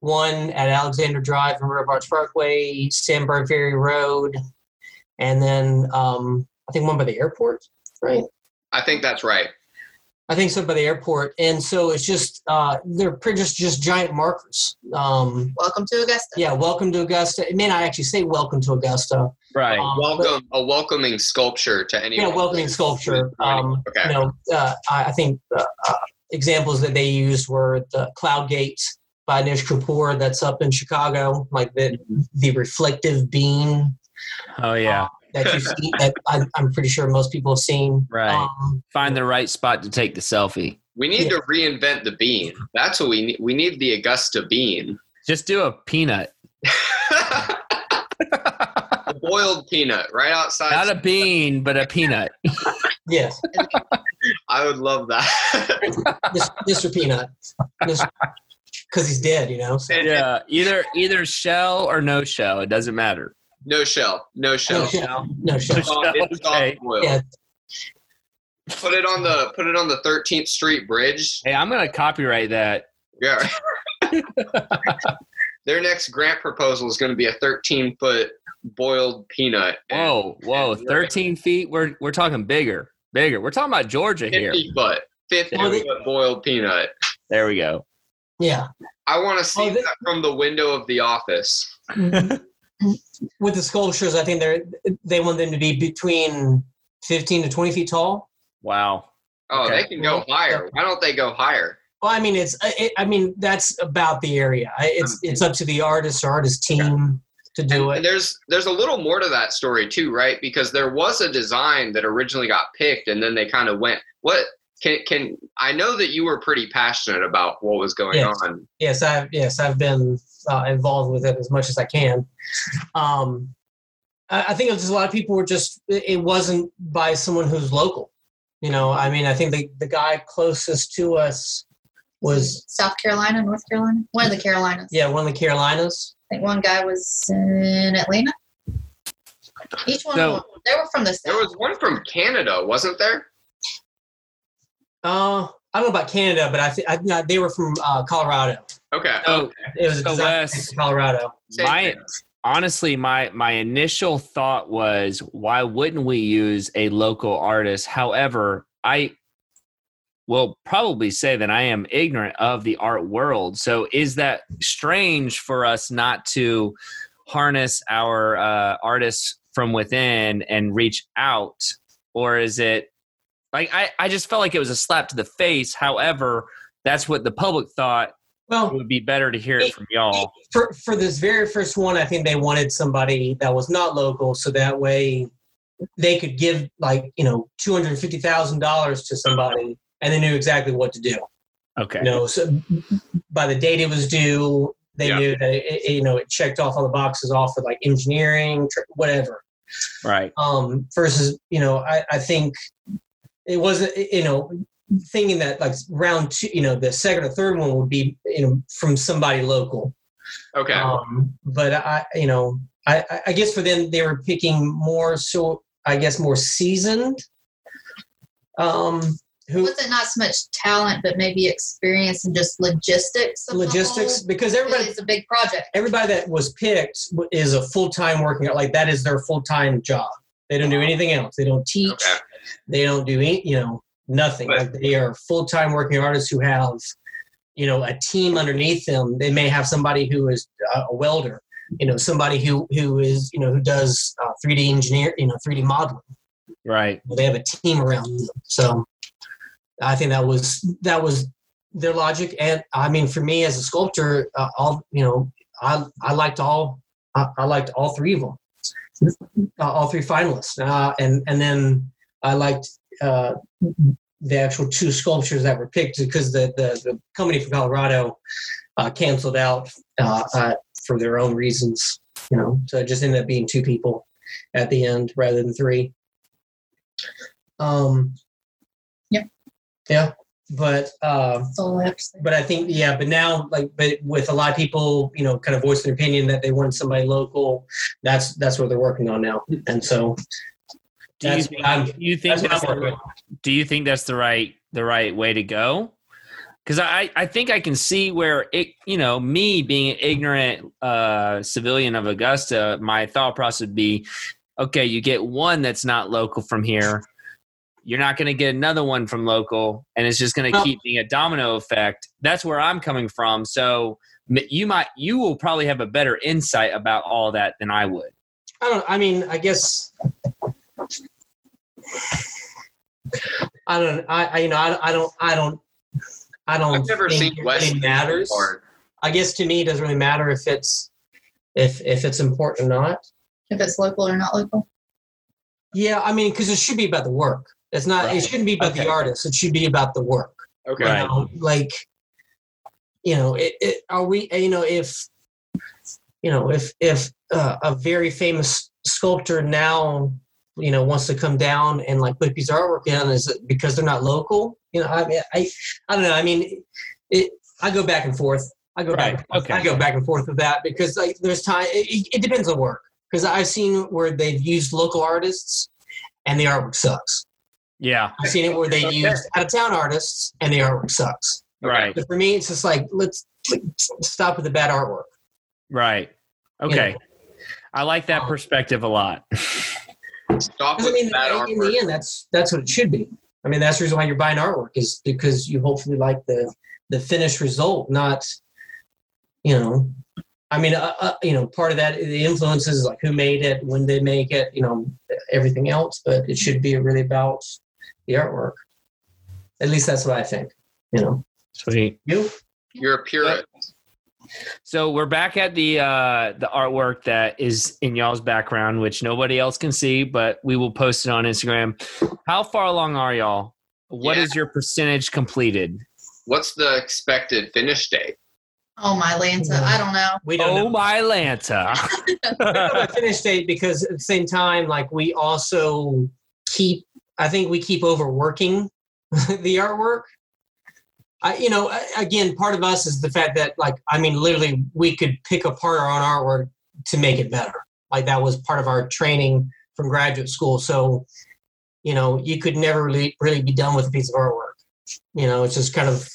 One at Alexander Drive and Riverwatch Parkway, Sand Bar Ferry Road, and then um, I think one by the airport, right? I think that's right. I think so by the airport, and so it's just uh, they're pretty just just giant markers. Um, Welcome to Augusta. yeah, welcome to Augusta. It may not actually say welcome to Augusta. right. Um, but- Welcome, a welcoming sculpture to anyone. yeah, welcoming sculpture. Um, Okay. You know, uh, I, I think uh, uh, examples that they used were the Cloud Gate by Anish Kapoor that's up in Chicago, like the the reflective beam Oh yeah. That you (laughs) see. that I, I'm pretty sure most people have seen. Right. Um, Find the right spot to take the selfie. We need Yeah. to reinvent the bean. That's what we need. We need the Augusta bean. Just do a peanut. a (laughs) (laughs) boiled peanut right outside. Not a bean, but a peanut. yes, I would love that. Mr. Peanut, because he's dead. You know. So. Yeah. Either either shell or no shell. It doesn't matter. No shell. No shell. No shell. No shell. It's soft- it's Okay. soft boiled. Yeah. Put it on the put it on the 13th Street Bridge. Hey, I'm gonna copyright that. Yeah. (laughs) Their next grant proposal is going to be a 13 foot boiled peanut. Whoa, whoa, 13 feet. We're we're talking bigger, bigger. We're talking about Georgia 50 here. foot. 50 Oh, they- foot boiled peanut. There we go. Yeah. I want to see Oh, they- that from the window of the office. (laughs) With the sculptures, I think they're they want them to be between 15 to 20 feet tall. Oh, Wow. Okay. they can go higher. Why don't they go higher? Well, I mean, it's it, I mean that's about the area. It's hmm. it's up to the artist or artist team to do And it. there's there's a little more to that story too, right? Because there was a design that originally got picked, and then they kind of went. What can can I know that you were pretty passionate about what was going Yes. on? Yes, I've yes I've been uh, involved with it as much as I can. Um, I, I think it was just a lot of people were just it it wasn't by someone who's local. You know, I mean, I think the the guy closest to us was South Carolina, North Carolina, one of the Carolinas. yeah one of the Carolinas. I think one guy was in Atlanta. Each one, So- of them, they were from the There was one from Canada, wasn't there? Uh, I don't know about Canada, but I think I, no, they were from uh, Colorado. Okay. So It was a So, design Wes- Colorado. My honestly, my my initial thought was, why wouldn't we use a local artist? However, I will probably say that I am ignorant of the art world. So, is that strange for us not to harness our uh, artists from within and reach out, or is it like I, I just felt like it was a slap to the face. However, that's what the public thought. Well, it would be better to hear it from y'all. for for this very first one, I think they wanted somebody that was not local, so that way they could give like you know two hundred fifty thousand dollars to somebody, and they knew exactly what to do. Okay. You know, so by the date it was due, they Yeah. knew that it, it, you know it checked off all the boxes off with like engineering, whatever. Right. um, versus you know I, I think it wasn't you know thinking that like round two you know the second or third one would be you know from somebody local Okay. um, but I you know I, I- I guess for them they were picking more so I guess more seasoned um who Was it not so much talent, but maybe experience and just logistics? logistics whole? because everybody It's a big project. everybody that was picked is a full-time working like that is their full-time job They don't do anything else. They don't teach. Okay. They don't do any, you know, nothing. But- like they are full time working artists who have, you know, a team underneath them. They may have somebody who is uh, a welder, you know, somebody who who is, you know, who does uh, 3D engineer, you know, 3D modeling. Right. They have a team around them. So I think that was that was their logic. And I mean, for me as a sculptor, uh, all you know, I I liked all I, I liked all three of them, uh, all three finalists, uh, and and then I liked uh, the actual two sculptures that were picked because the the, the company from Colorado uh, canceled out uh, uh, for their own reasons. You know, so it just ended up being two people at the end rather than three. Um, Yep. Yeah, but uh, I have to say. but I think yeah, but now like but with a lot of people, you know, kind of voicing their opinion that they want somebody local. That's that's what they're working on now, and so Do you think, do you think that's that's I'm the, do you think that's the right the right way to go? Because I I think I can see where it you know me being an ignorant uh, civilian of Augusta, my thought process would be, okay, you get one that's not local from here. You're not going to get another one from local, and it's just going to Well- keep being a domino effect. That's where I'm coming from. So you might you will probably have a better insight about all that than I would. I don't. I mean, I guess. I don't. I, I you know. I, I don't. I don't. I don't. I've never think seen it West matters. Part. I guess to me, it doesn't really matter if it's if if it's important or not. If it's local or not local. Yeah, I mean, because it should be about the work. It's not. Right. It shouldn't be about Okay. the artist. It should be about the work. Okay. You know, like, you know, it, it, are we? You know, if you know, if if uh, a very famous sculptor now, you know, wants to come down and like put a piece of artwork in, is it because they're not local? You know, I I I don't know. I mean, it. I go back and forth. I go Right, back. And forth. okay. I go back and forth with that because like there's time. It, it- depends on work because I've seen where they've used local artists and the artwork sucks. Yeah. I've seen it where they Okay. used out of town artists and the artwork sucks. Right. But for me, it's just like let's stop with the bad artwork. Right. You Okay. know? I like that perspective a lot. (laughs) Stop 'Cause with I mean, that in artwork. the end, that's that's what it should be. I mean, that's the reason why you're buying artwork is because you hopefully like the the finished result, not you know. I mean, uh, uh, you know, part of that the influences is like who made it, when they make it, you know, everything else. But it should be really about the artwork. At least that's what I think. You know, Sweet. you You're a purist. So we're back at the uh, the artwork that is in y'all's background, which nobody else can see, but we will post it on Instagram. How far along are y'all? What is Yeah. your percentage completed? What's the expected finish date? Oh my Lanta. I don't know. we don't know. Oh my Lanta. (laughs) a finish date because at the same time, like we also keep, I think we keep overworking (laughs) the artwork. I, you know, again, part of us is the fact that, like, I mean, literally, we could pick apart our own artwork to make it better. Like that was part of our training from graduate school. So, you know, you could never really, really be done with a piece of artwork. You know, it's just kind of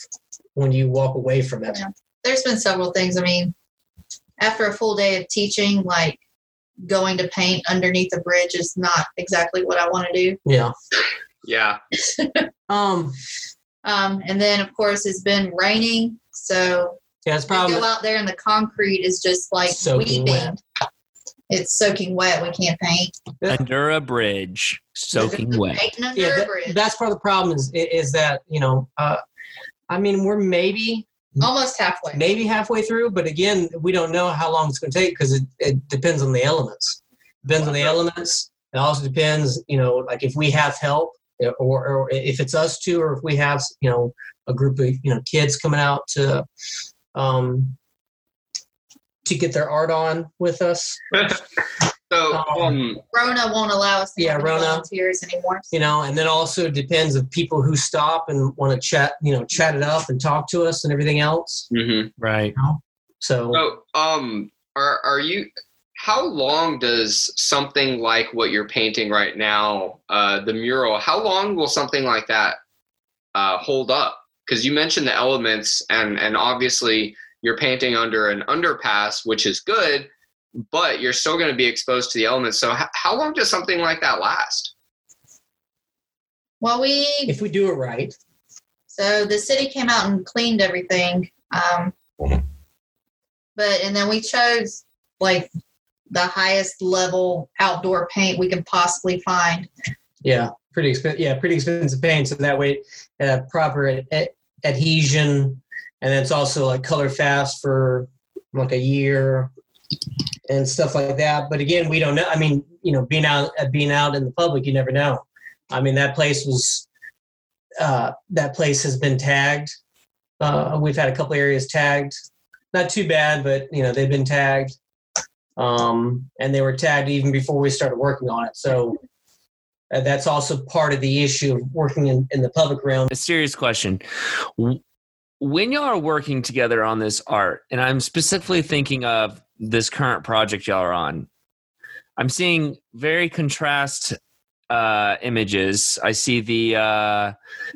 when you walk away from it. Yeah. There's been several things. I mean, after a full day of teaching, like going to paint underneath a bridge is not exactly what I want to do. Yeah. Yeah. (laughs) Um. Um, and then, of course, it's been raining. So Yeah, it's we probably go out there and the concrete is just like Soaking weeping. wet. It's soaking wet. We can't paint. under a bridge, soaking wet. Under yeah, a that- bridge. that's part of the problem is is that you know uh, i mean we're maybe Almost halfway. maybe halfway through but again we don't know how long it's going to take because it, it depends on the elements depends on the elements it also depends you know like if we have help or, or if it's us two or if we have you know a group of you know kids coming out to um to get their art on with us (laughs) So, Um, um, Rona won't allow us to Yeah, have any Rona. volunteers anymore. you know and then also depends of people who stop and want to chat you know chat it up and talk to us and everything else mhm. Right. so so, um, are are you? How long does something like what you're painting right now, uh, the mural? How long will something like that uh, hold up? Because you mentioned the elements, and and obviously you're painting under an underpass, which is good. but you're still going to be exposed to the elements. So, h- how long does something like that last? Well, we If we do it right, so the city came out and cleaned everything. Um, but and then we chose like the highest level outdoor paint we can possibly find. yeah, pretty expensive. Yeah, pretty expensive paint. So that way, uh, proper ad- ad- adhesion, and it's also like color fast for like a year and stuff like that. But again, we don't know. I mean, you know, being out uh, being out in the public, you never know. I mean, that place was uh, that place has been tagged. Uh, we've had a couple areas tagged. Not too bad, but you know they've been tagged, um, and they were tagged even before we started working on it. So uh, that's also part of the issue of working in, in the public realm. A serious question. When y'all are working together on this art, and I'm specifically thinking of this current project y'all are on, I'm seeing very contrast uh, images. I see the uh,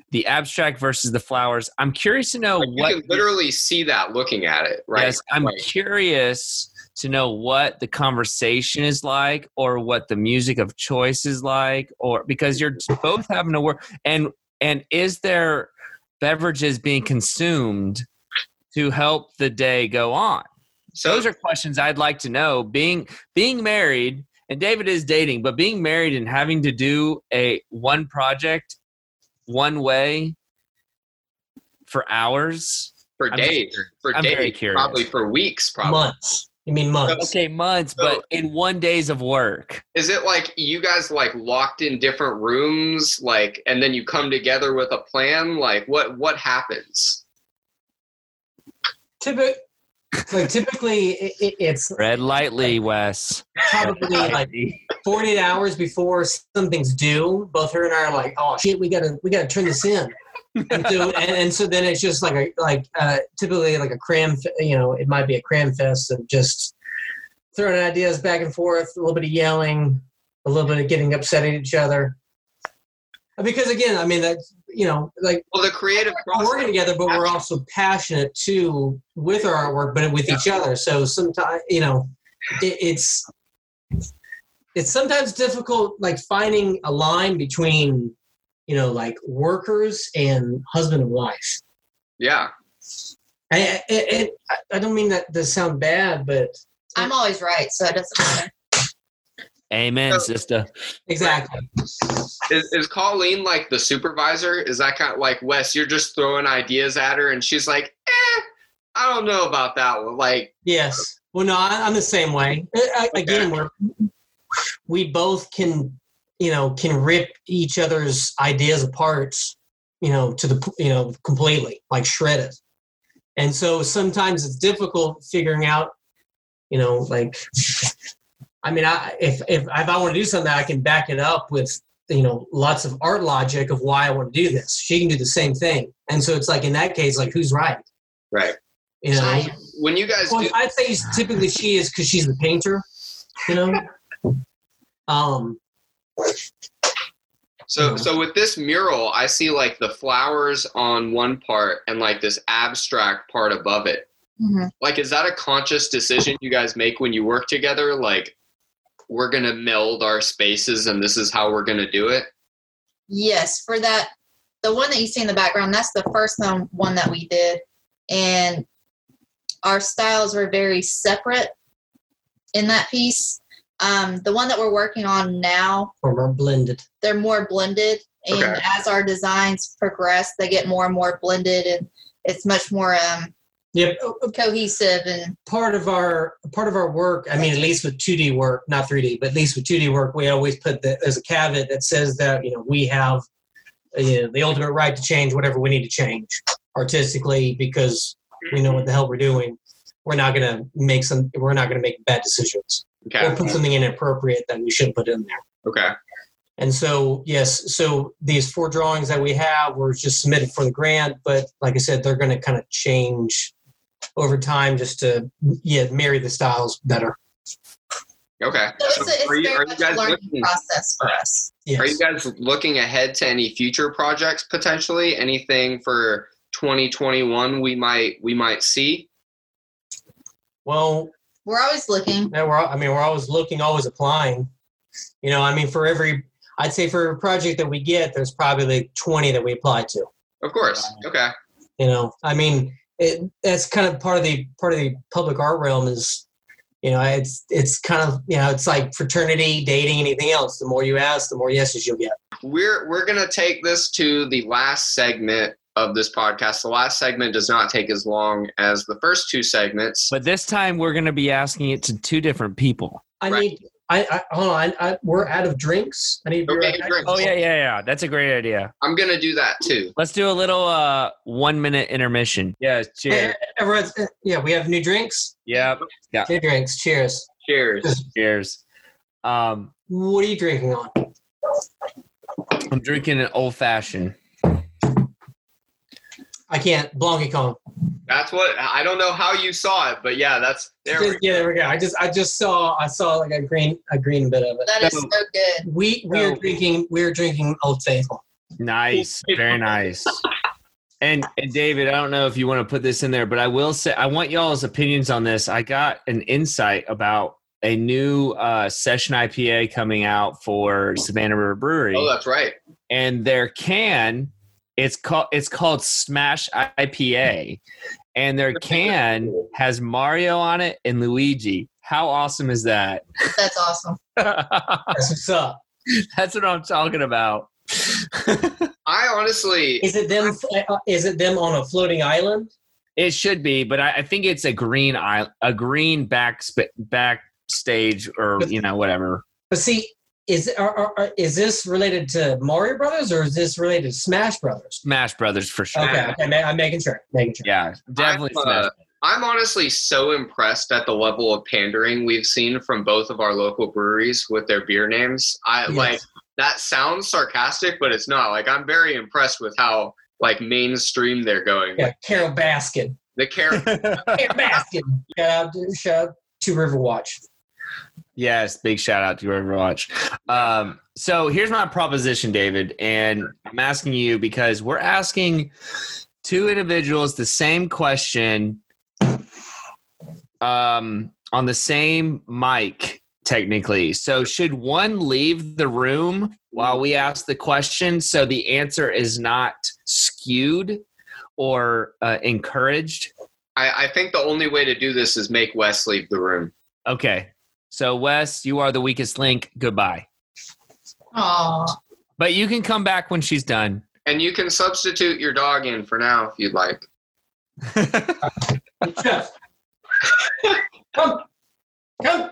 the abstract versus the flowers. I'm curious to know Like, what you can literally see that looking at it, right? Yes, I'm Right. curious to know what the conversation is like or what the music of choice is like or because you're both having to work and and is there beverages being consumed to help the day go on So those are questions i'd like to know being being married and david is dating but being married and having to do a one project one way for hours for I'm days, just- for I'm days, very curious. probably for weeks, probably. Months. You mean months? Okay, months, So- but in one days of work. Is it like you guys like locked in different rooms, like, and then you come together with a plan? Like, what what happens? Typic- like typically, it, it, it's Tread lightly, Wes. probably like 48 hours before something's due. Both her and I are like, "Oh shit, we gotta we gotta turn this in." And, so, and, and so then it's just like a like uh, typically like a cram. You know, it might be a cram fest of just throwing ideas back and forth, a little bit of yelling, a little bit of getting upset at each other. Because again, I mean that you know, like Well, the creative we're process. working together, but we're also passionate too with our artwork, but with each other. So sometimes, you know, it, it's it's sometimes difficult, like finding a line between, you know, like workers and husband and wife. Yeah, I, I, I, I don't mean that to sound bad, but I'm always right, so it doesn't matter. Amen, So- sister. exactly. is, is Colleen like the supervisor? Is that kind of like Wes? You're just throwing ideas at her, and she's like, "Eh, I don't know about that one." Like, Yes. Well, no, I, I'm the same way. I, I- again, we're we both can, you know, can rip each other's ideas apart, you know, to the you know completely, like shred it. And so sometimes it's difficult figuring out, you know, like, (laughs) I mean, I if if if I want to do something, I can back it up with you know lots of art logic of why I want to do this. She can do the same thing, and so it's like in that case, like who's right? right? You know. I- When you guys Well, do, I'd say typically she is because she's the painter, you know. (laughs) Um, so so with this mural, I see like the flowers on one part and like this abstract part above it. Mhm. Like, is that a conscious decision you guys make when you work together? Like, we're gonna meld our spaces, and this is how we're gonna do it. Yes, for that, the one that you see in the background, that's the first one, one that we did. And our styles were very separate in that piece. Um, the one that we're working on now, or more blended. they're more blended. And Okay. as our designs progress, they get more and more blended and it's much more um, Yep. cohesive. And Part of our part of our work, I mean, at least with 2D work, not 3D, but at least with 2D work, we always put that there's a caveat that says that you know we have uh, you know, the ultimate right to change whatever we need to change artistically because we know what the hell we're doing. We're not going to make some. We're not going to make bad decisions Okay. or put something inappropriate that we shouldn't put in there. Okay. And so, yes, so these four drawings that we have were just submitted for the grant, but like I said, they're going to kind of change over time just to yeah marry the styles better. Okay. so it's, So a, it's are you, very are you much guys a learning looking, process for us. Yes. are you guys looking ahead to any future projects potentially? Anything for 2021 we might we might see? well, We're always looking. Yeah, we're. I mean, we're always looking, always applying. You know, I mean, for every, I'd say for every project that we get, there's probably like 20 that we apply to. Of course. Okay. You know, I mean, it, that's kind of part of the part of the public art realm is, you know, it's it's kind of you know, it's like fraternity, dating, anything else. The more you ask, the more yeses you'll get. We're we're gonna take this to the last segment of this podcast. The last segment does not take as long as the first two segments. But this time we're going to be asking it to two different people. I Right. need. I, I hold on. I, I, we're out of drinks. I need. Go beer. drinks. Oh yeah, yeah, yeah. That's a great idea. I'm gonna do that too. Let's do a little uh one minute intermission. Yeah, cheers. Everyone's, yeah, we have new drinks. Yep. Yeah. New drinks. Cheers. Cheers. Cheers. Um, What are you drinking on? I'm drinking an old fashioned. I can't. Blanc Kong. That's what I don't know how you saw it, but yeah, that's there. We yeah, there we go. I just I just saw I saw like a green a green bit of it. That is so good. We we are So- drinking we are drinking Old Faithful. Nice, very nice. (laughs) And, and David, I don't know if you want to put this in there, but I will say I want y'all's opinions on this. I got an insight about a new uh, session IPA coming out for Savannah River Brewery, Oh, that's right. and their can it's called it's called Smash IPA, and their can has Mario on it and Luigi. How awesome is that? That's awesome. (laughs) That's what's up. That's what I'm talking about. (laughs) I honestly, Is it them? uh, Is it them on a floating island? It should be, but I, I think it's a green aisle, a green back sp- backstage or you know whatever. But see, is are, are, are- is this related to Mario Brothers or is this related to Smash Brothers? Smash Brothers for sure. Okay, okay, ma- I'm making sure. Making sure. Yeah, definitely I'm, Smash. uh, I'm honestly so impressed at the level of pandering we've seen from both of our local breweries with their beer names. I Yes. like that sounds sarcastic, but it's not. Like I'm very impressed with how like mainstream they're going. Yeah, Carole Baskin. The care (laughs) Carole Baskin. Shout out to shout out to Riverwatch. Yes, big shout out to Riverwatch. Um, so here's my proposition, David, and I'm asking you because we're asking two individuals the same question um, on the same mic, technically. So, should one leave the room while we ask the question so the answer is not skewed or uh, encouraged? I, I think the only way to do this is make Wes leave the room. Okay. So, Wes, you are the weakest link. Goodbye. Oh, But you can come back when she's done. And you can substitute your dog in for now if you'd like. Jeff. (laughs) Come. Come.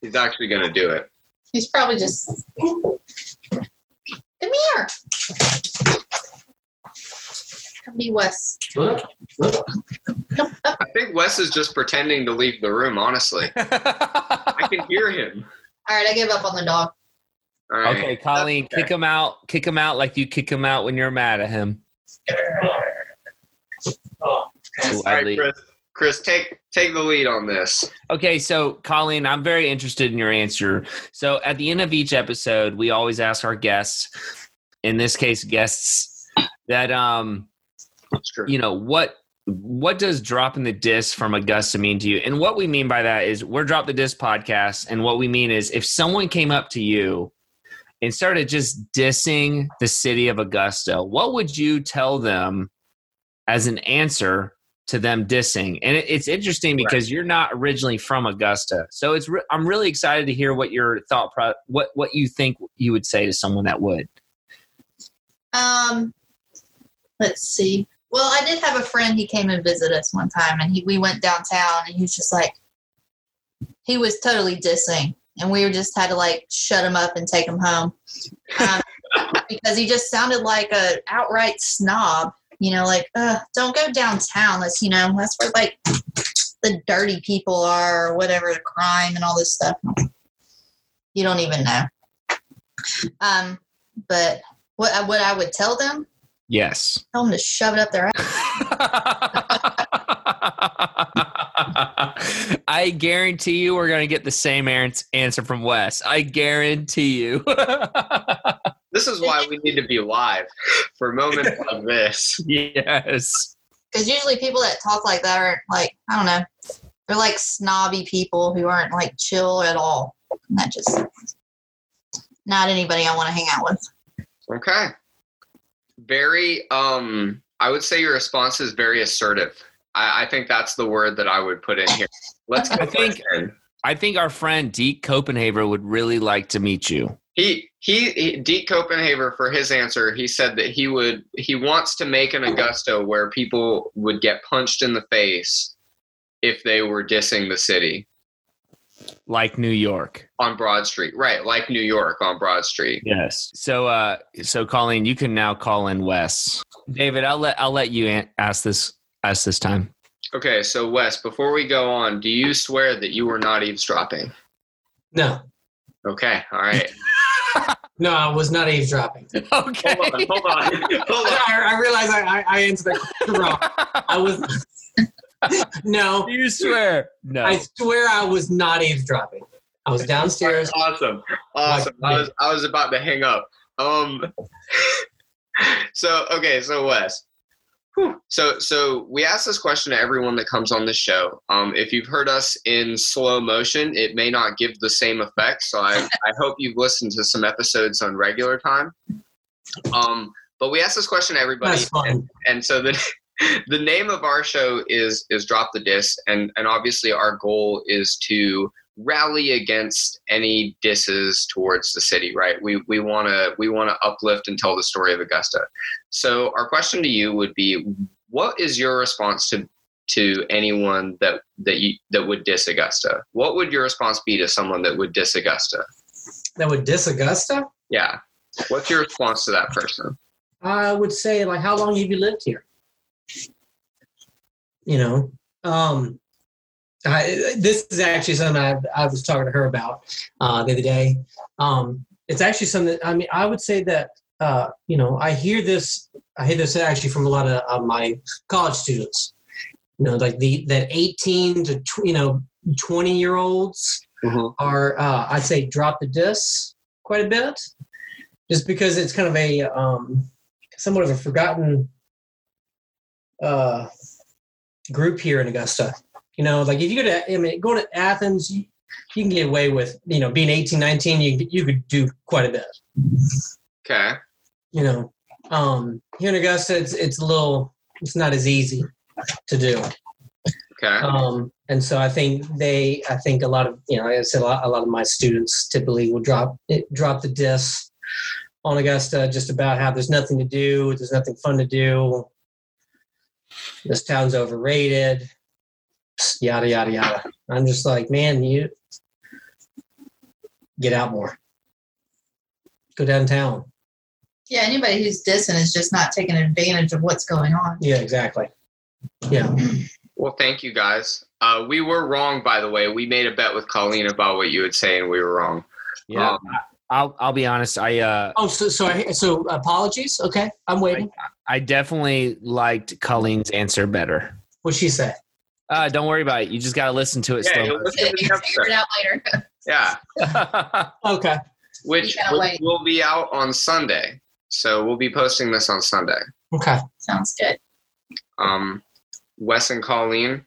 He's actually going to do it. he's probably just. Come here. Come be Wes. Look. Look. I think Wes is just pretending to leave the room, honestly. (laughs) I can hear him. All right, I give up on the dog. All right. okay, Colleen, Okay. kick him out. Kick him out like you kick him out when you're mad at him. Oh. All right, Chris. Chris, take take the lead on this. Okay, so Colleen, I'm very interested in your answer. So at the end of each episode, we always ask our guests, in this case, guests, that um, Sure. You know, what what does dropping the disc from Augusta mean to you? And what we mean by that is we're drop the disc podcast, and what we mean is if someone came up to you and started just dissing the city of Augusta, what would you tell them as an answer to them dissing? And it, it's interesting because you're not originally from Augusta, so it's re- I'm really excited to hear what your thought pro- what what you think you would say to someone that would. Um, let's see. Well, I did have a friend. He came and visited us one time, and he we went downtown, and he was just like, he was totally dissing, and we were just had to like shut him up and take him home, um, (laughs) because he just sounded like a outright snob. You know, like, don't go downtown. That's you know, that's where like the dirty people are, or whatever, the crime and all this stuff. You don't even know. Um, but what what I would tell them Yes. Tell them to shove it up their ass. (laughs) I guarantee you we're going to get the same answer from Wes. I guarantee you. (laughs) This is why we need to be live for moments (laughs) like this. yes. Because usually people that talk like that are like, I don't know, they're like snobby people who aren't like chill at all. And that just not anybody I want to hang out with. Okay. Very um I would say your response is very assertive. I, I think that's the word that I would put in here. Let's go I think- in. I think our friend Deke Copenhaver would really like to meet you. He he, he Deke Copenhaver for his answer, he said that he would he wants to make an Augusta where people would get punched in the face if they were dissing the city Like New York. on Broad Street. Right, like New York on Broad Street. Yes. So, uh, so Colleen, you can now call in Wes. David, I'll let I'll let you ask this ask this time. Okay, so Wes, before we go on, do you swear that you were not eavesdropping? No, Okay, all right. (laughs) no, I was not eavesdropping. Okay. hold on, hold on. Hold on. (laughs) I, I realize I, I, I answered that wrong. I was no. (laughs) you swear? No. I swear I was not eavesdropping. I was downstairs. Awesome. Awesome. I was I was about to hang up. Um (laughs) so okay, so Wes. Whew. So so we ask this question to everyone that comes on the show. Um if you've heard us in slow motion, it may not give the same effect. So I, I hope you've listened to some episodes on regular time. Um but we ask this question to everybody That's fun. and so the the name of our show is is drop the disc and and obviously our goal is to rally against any disses towards the city right? We we want to we want to uplift and tell the story of augusta. So our question to you would be what is your response to to anyone that that you that would diss augusta? What would your response be to someone that would diss augusta? That would diss Augusta. yeah. What's your response to that person? I would say like, how long have you lived here? You know, um, I, this is actually something I, I was talking to her about uh, the other day. Um, it's actually something. That, I mean, I would say that uh, you know I hear this. I hear this actually from a lot of uh, my college students. You know, like the that eighteen to tw- you know twenty year olds are uh, I'd say drop the disc quite a bit, just because it's kind of a um, somewhat of a forgotten uh, group here in Augusta. You know, like if you go to I mean, going to Athens, you, you can get away with you know being 18, 19. You you could do quite a bit. okay You know, um, here in Augusta, it's it's a little it's not as easy to do. okay Um, and so I think they, I think a lot of, you know, like I said, a lot, a lot of my students typically will drop it, drop the disc on Augusta just about how there's nothing to do, there's nothing fun to do, this town's overrated, yada yada yada. I'm just like, man, you get out more, go downtown. Yeah, anybody who's dissing is just not taking advantage of what's going on. Yeah, exactly. Yeah, Well, thank you guys. Uh, we were wrong, by the way. We made a bet with Colleen about what you would say, and we were wrong. Yeah. Um, I'll I'll be honest. I uh Oh, so so I, so apologies. Okay, I'm waiting. I definitely liked Colleen's answer better. What'd she said? Uh, don't worry about it. You just got to listen to it yeah, slow. you'll listen to Figure it out later. (laughs) yeah, (laughs) Okay. which, You which will be out on Sunday. So we'll be posting this on Sunday. Okay. Sounds good. Um, Wes and Colleen,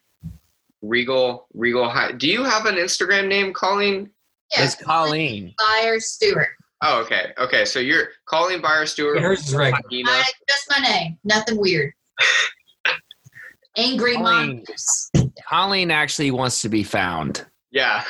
Regal, Regal High. Do you have an Instagram name, Colleen? Yeah. It's Colleen. Fire Stewart. Oh, okay, okay. So you're Colleen Byer Stewart. Yeah, hers is regular. Hyena. I, just my name. Nothing weird. (laughs) Angry Colleen. monsters. Colleen actually wants to be found. Yeah.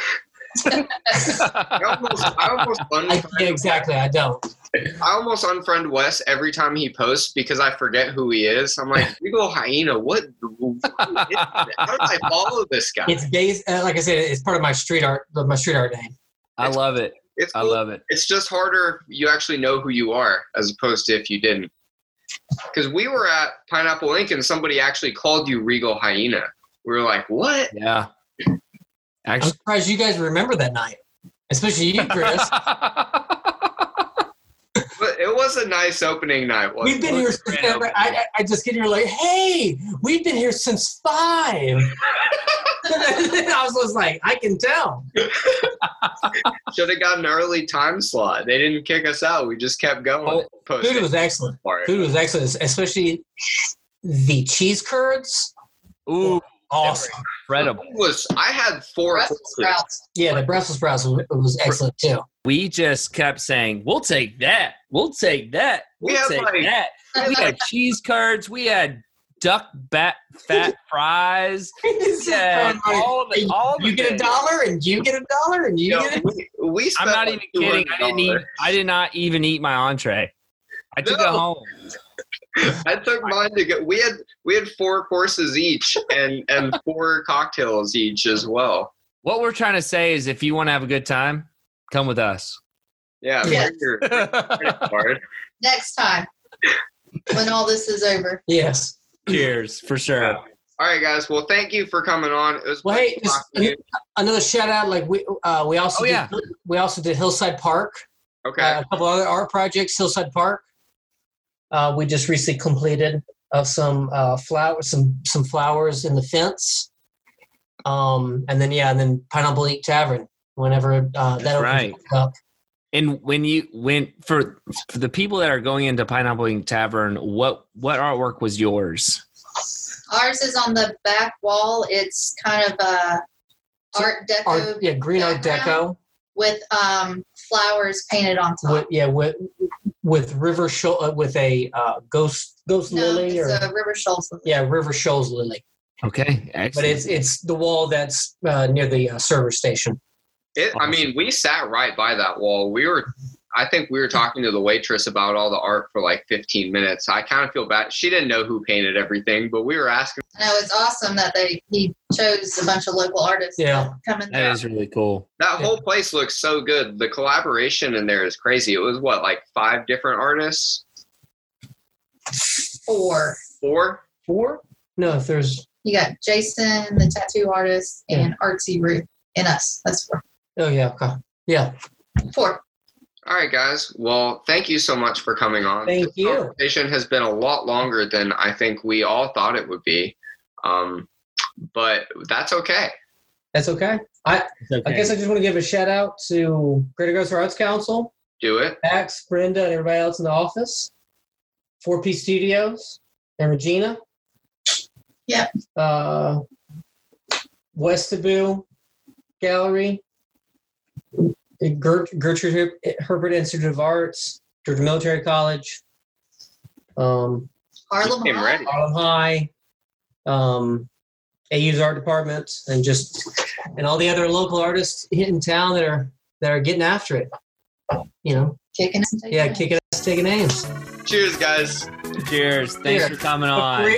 (laughs) I almost, I almost (laughs) unfriend yeah, exactly. I don't. I almost unfriend Wes every time he posts because I forget who he is. I'm like, Regal Hyena, what? who is? How did I follow this guy? It's based, uh, like I said, it's part of my street art, my street art name. I love it. It's I love it. It's just harder if you actually know who you are as opposed to if you didn't. Because we were at Pineapple Ink and somebody actually called you Regal Hyena. We were like, what? Yeah. I'm surprised you guys remember that night, especially you, Chris. (laughs) It was a nice opening night. wasn't we've been here. Since, I, I, I just get here like, hey, we've been here since five. (laughs) (laughs) I was just like, I can tell. Should have got an early time slot. They didn't kick us out. We just kept going. Oh, Food was excellent. Food was excellent, especially the cheese curds. ooh, awesome. Incredible. It was I had four Brussels sprouts. Yeah, the Brussels sprouts was, was excellent too. We just kept saying, "We'll take that. We'll take that. We We'll had, take like- that." We had (laughs) cheese curds. We had duck bat fat (laughs) fries. It's Yeah, just all the all the you get a dollar and you get a dollar and you You get a we, we I'm not like even kidding. I didn't eat. I did not even eat my entree. I took it home. I took mine to go. We had we had four courses each and and four cocktails each as well. What we're trying to say is, if you want to have a good time, come with us. Yeah, Yeah. bring your credit (laughs) card. Next time, when all this is over. yes. Cheers for sure. All right, guys. Well, thank you for coming on. It was Well, hey, just- talking to you. Another shout out, like we uh, we also Oh, did, yeah. we also did Hillside Park, Okay. uh, a couple other art projects. Hillside Park, uh, we just recently completed of some uh, flowers, some some flowers in the fence, um, and then yeah, and then Pineapple Lake Tavern. Whenever uh, that That's opens right. up, And when you went for, for the people that are going into Pineapple Ink Tavern, what what artwork was yours? Ours is on the back wall. It's kind of a art deco art, yeah, green art deco. with um, flowers painted on top. with yeah with with river shoal uh, with a uh, ghost ghost no, lily or it's a River Shoals. lily. yeah river shoals lily Okay, excellent. but it's it's the wall that's uh, near the uh, server station It, I mean, we sat right by that wall. We were, I think we were talking to the waitress about all the art for like 15 minutes. I kind of feel bad. She didn't know who painted everything, but we were asking. No, it's awesome that they he chose a bunch of local artists Yeah. coming. come in that there. is really cool. That whole place looks so good. The collaboration in there is crazy. It was what, like five different artists? Four. Four? four no if there's You got Jason, the tattoo artist, and Artsy Root, and us. That's four. oh yeah okay yeah Four. All right, guys. Well, thank you so much for coming on. Thank This you. Conversation has been a lot longer than I think we all thought it would be, um, but that's okay. that's okay i i guess i just want to give a shout out to greater Augusta arts council Do it. max brenda and everybody else in the office 4P studios and regina Yep. uh Westobou gallery Gert, Gertrude Herbert Institute of Arts, Georgia Military College, um, Harlem Came High. ready. Harlem High, um, AU's art department, and just and all the other local artists in town that are that are getting after it. You know, Kicking us. yeah, kicking ass, taking names. Cheers, guys. Cheers. Thanks Here. for coming on. for,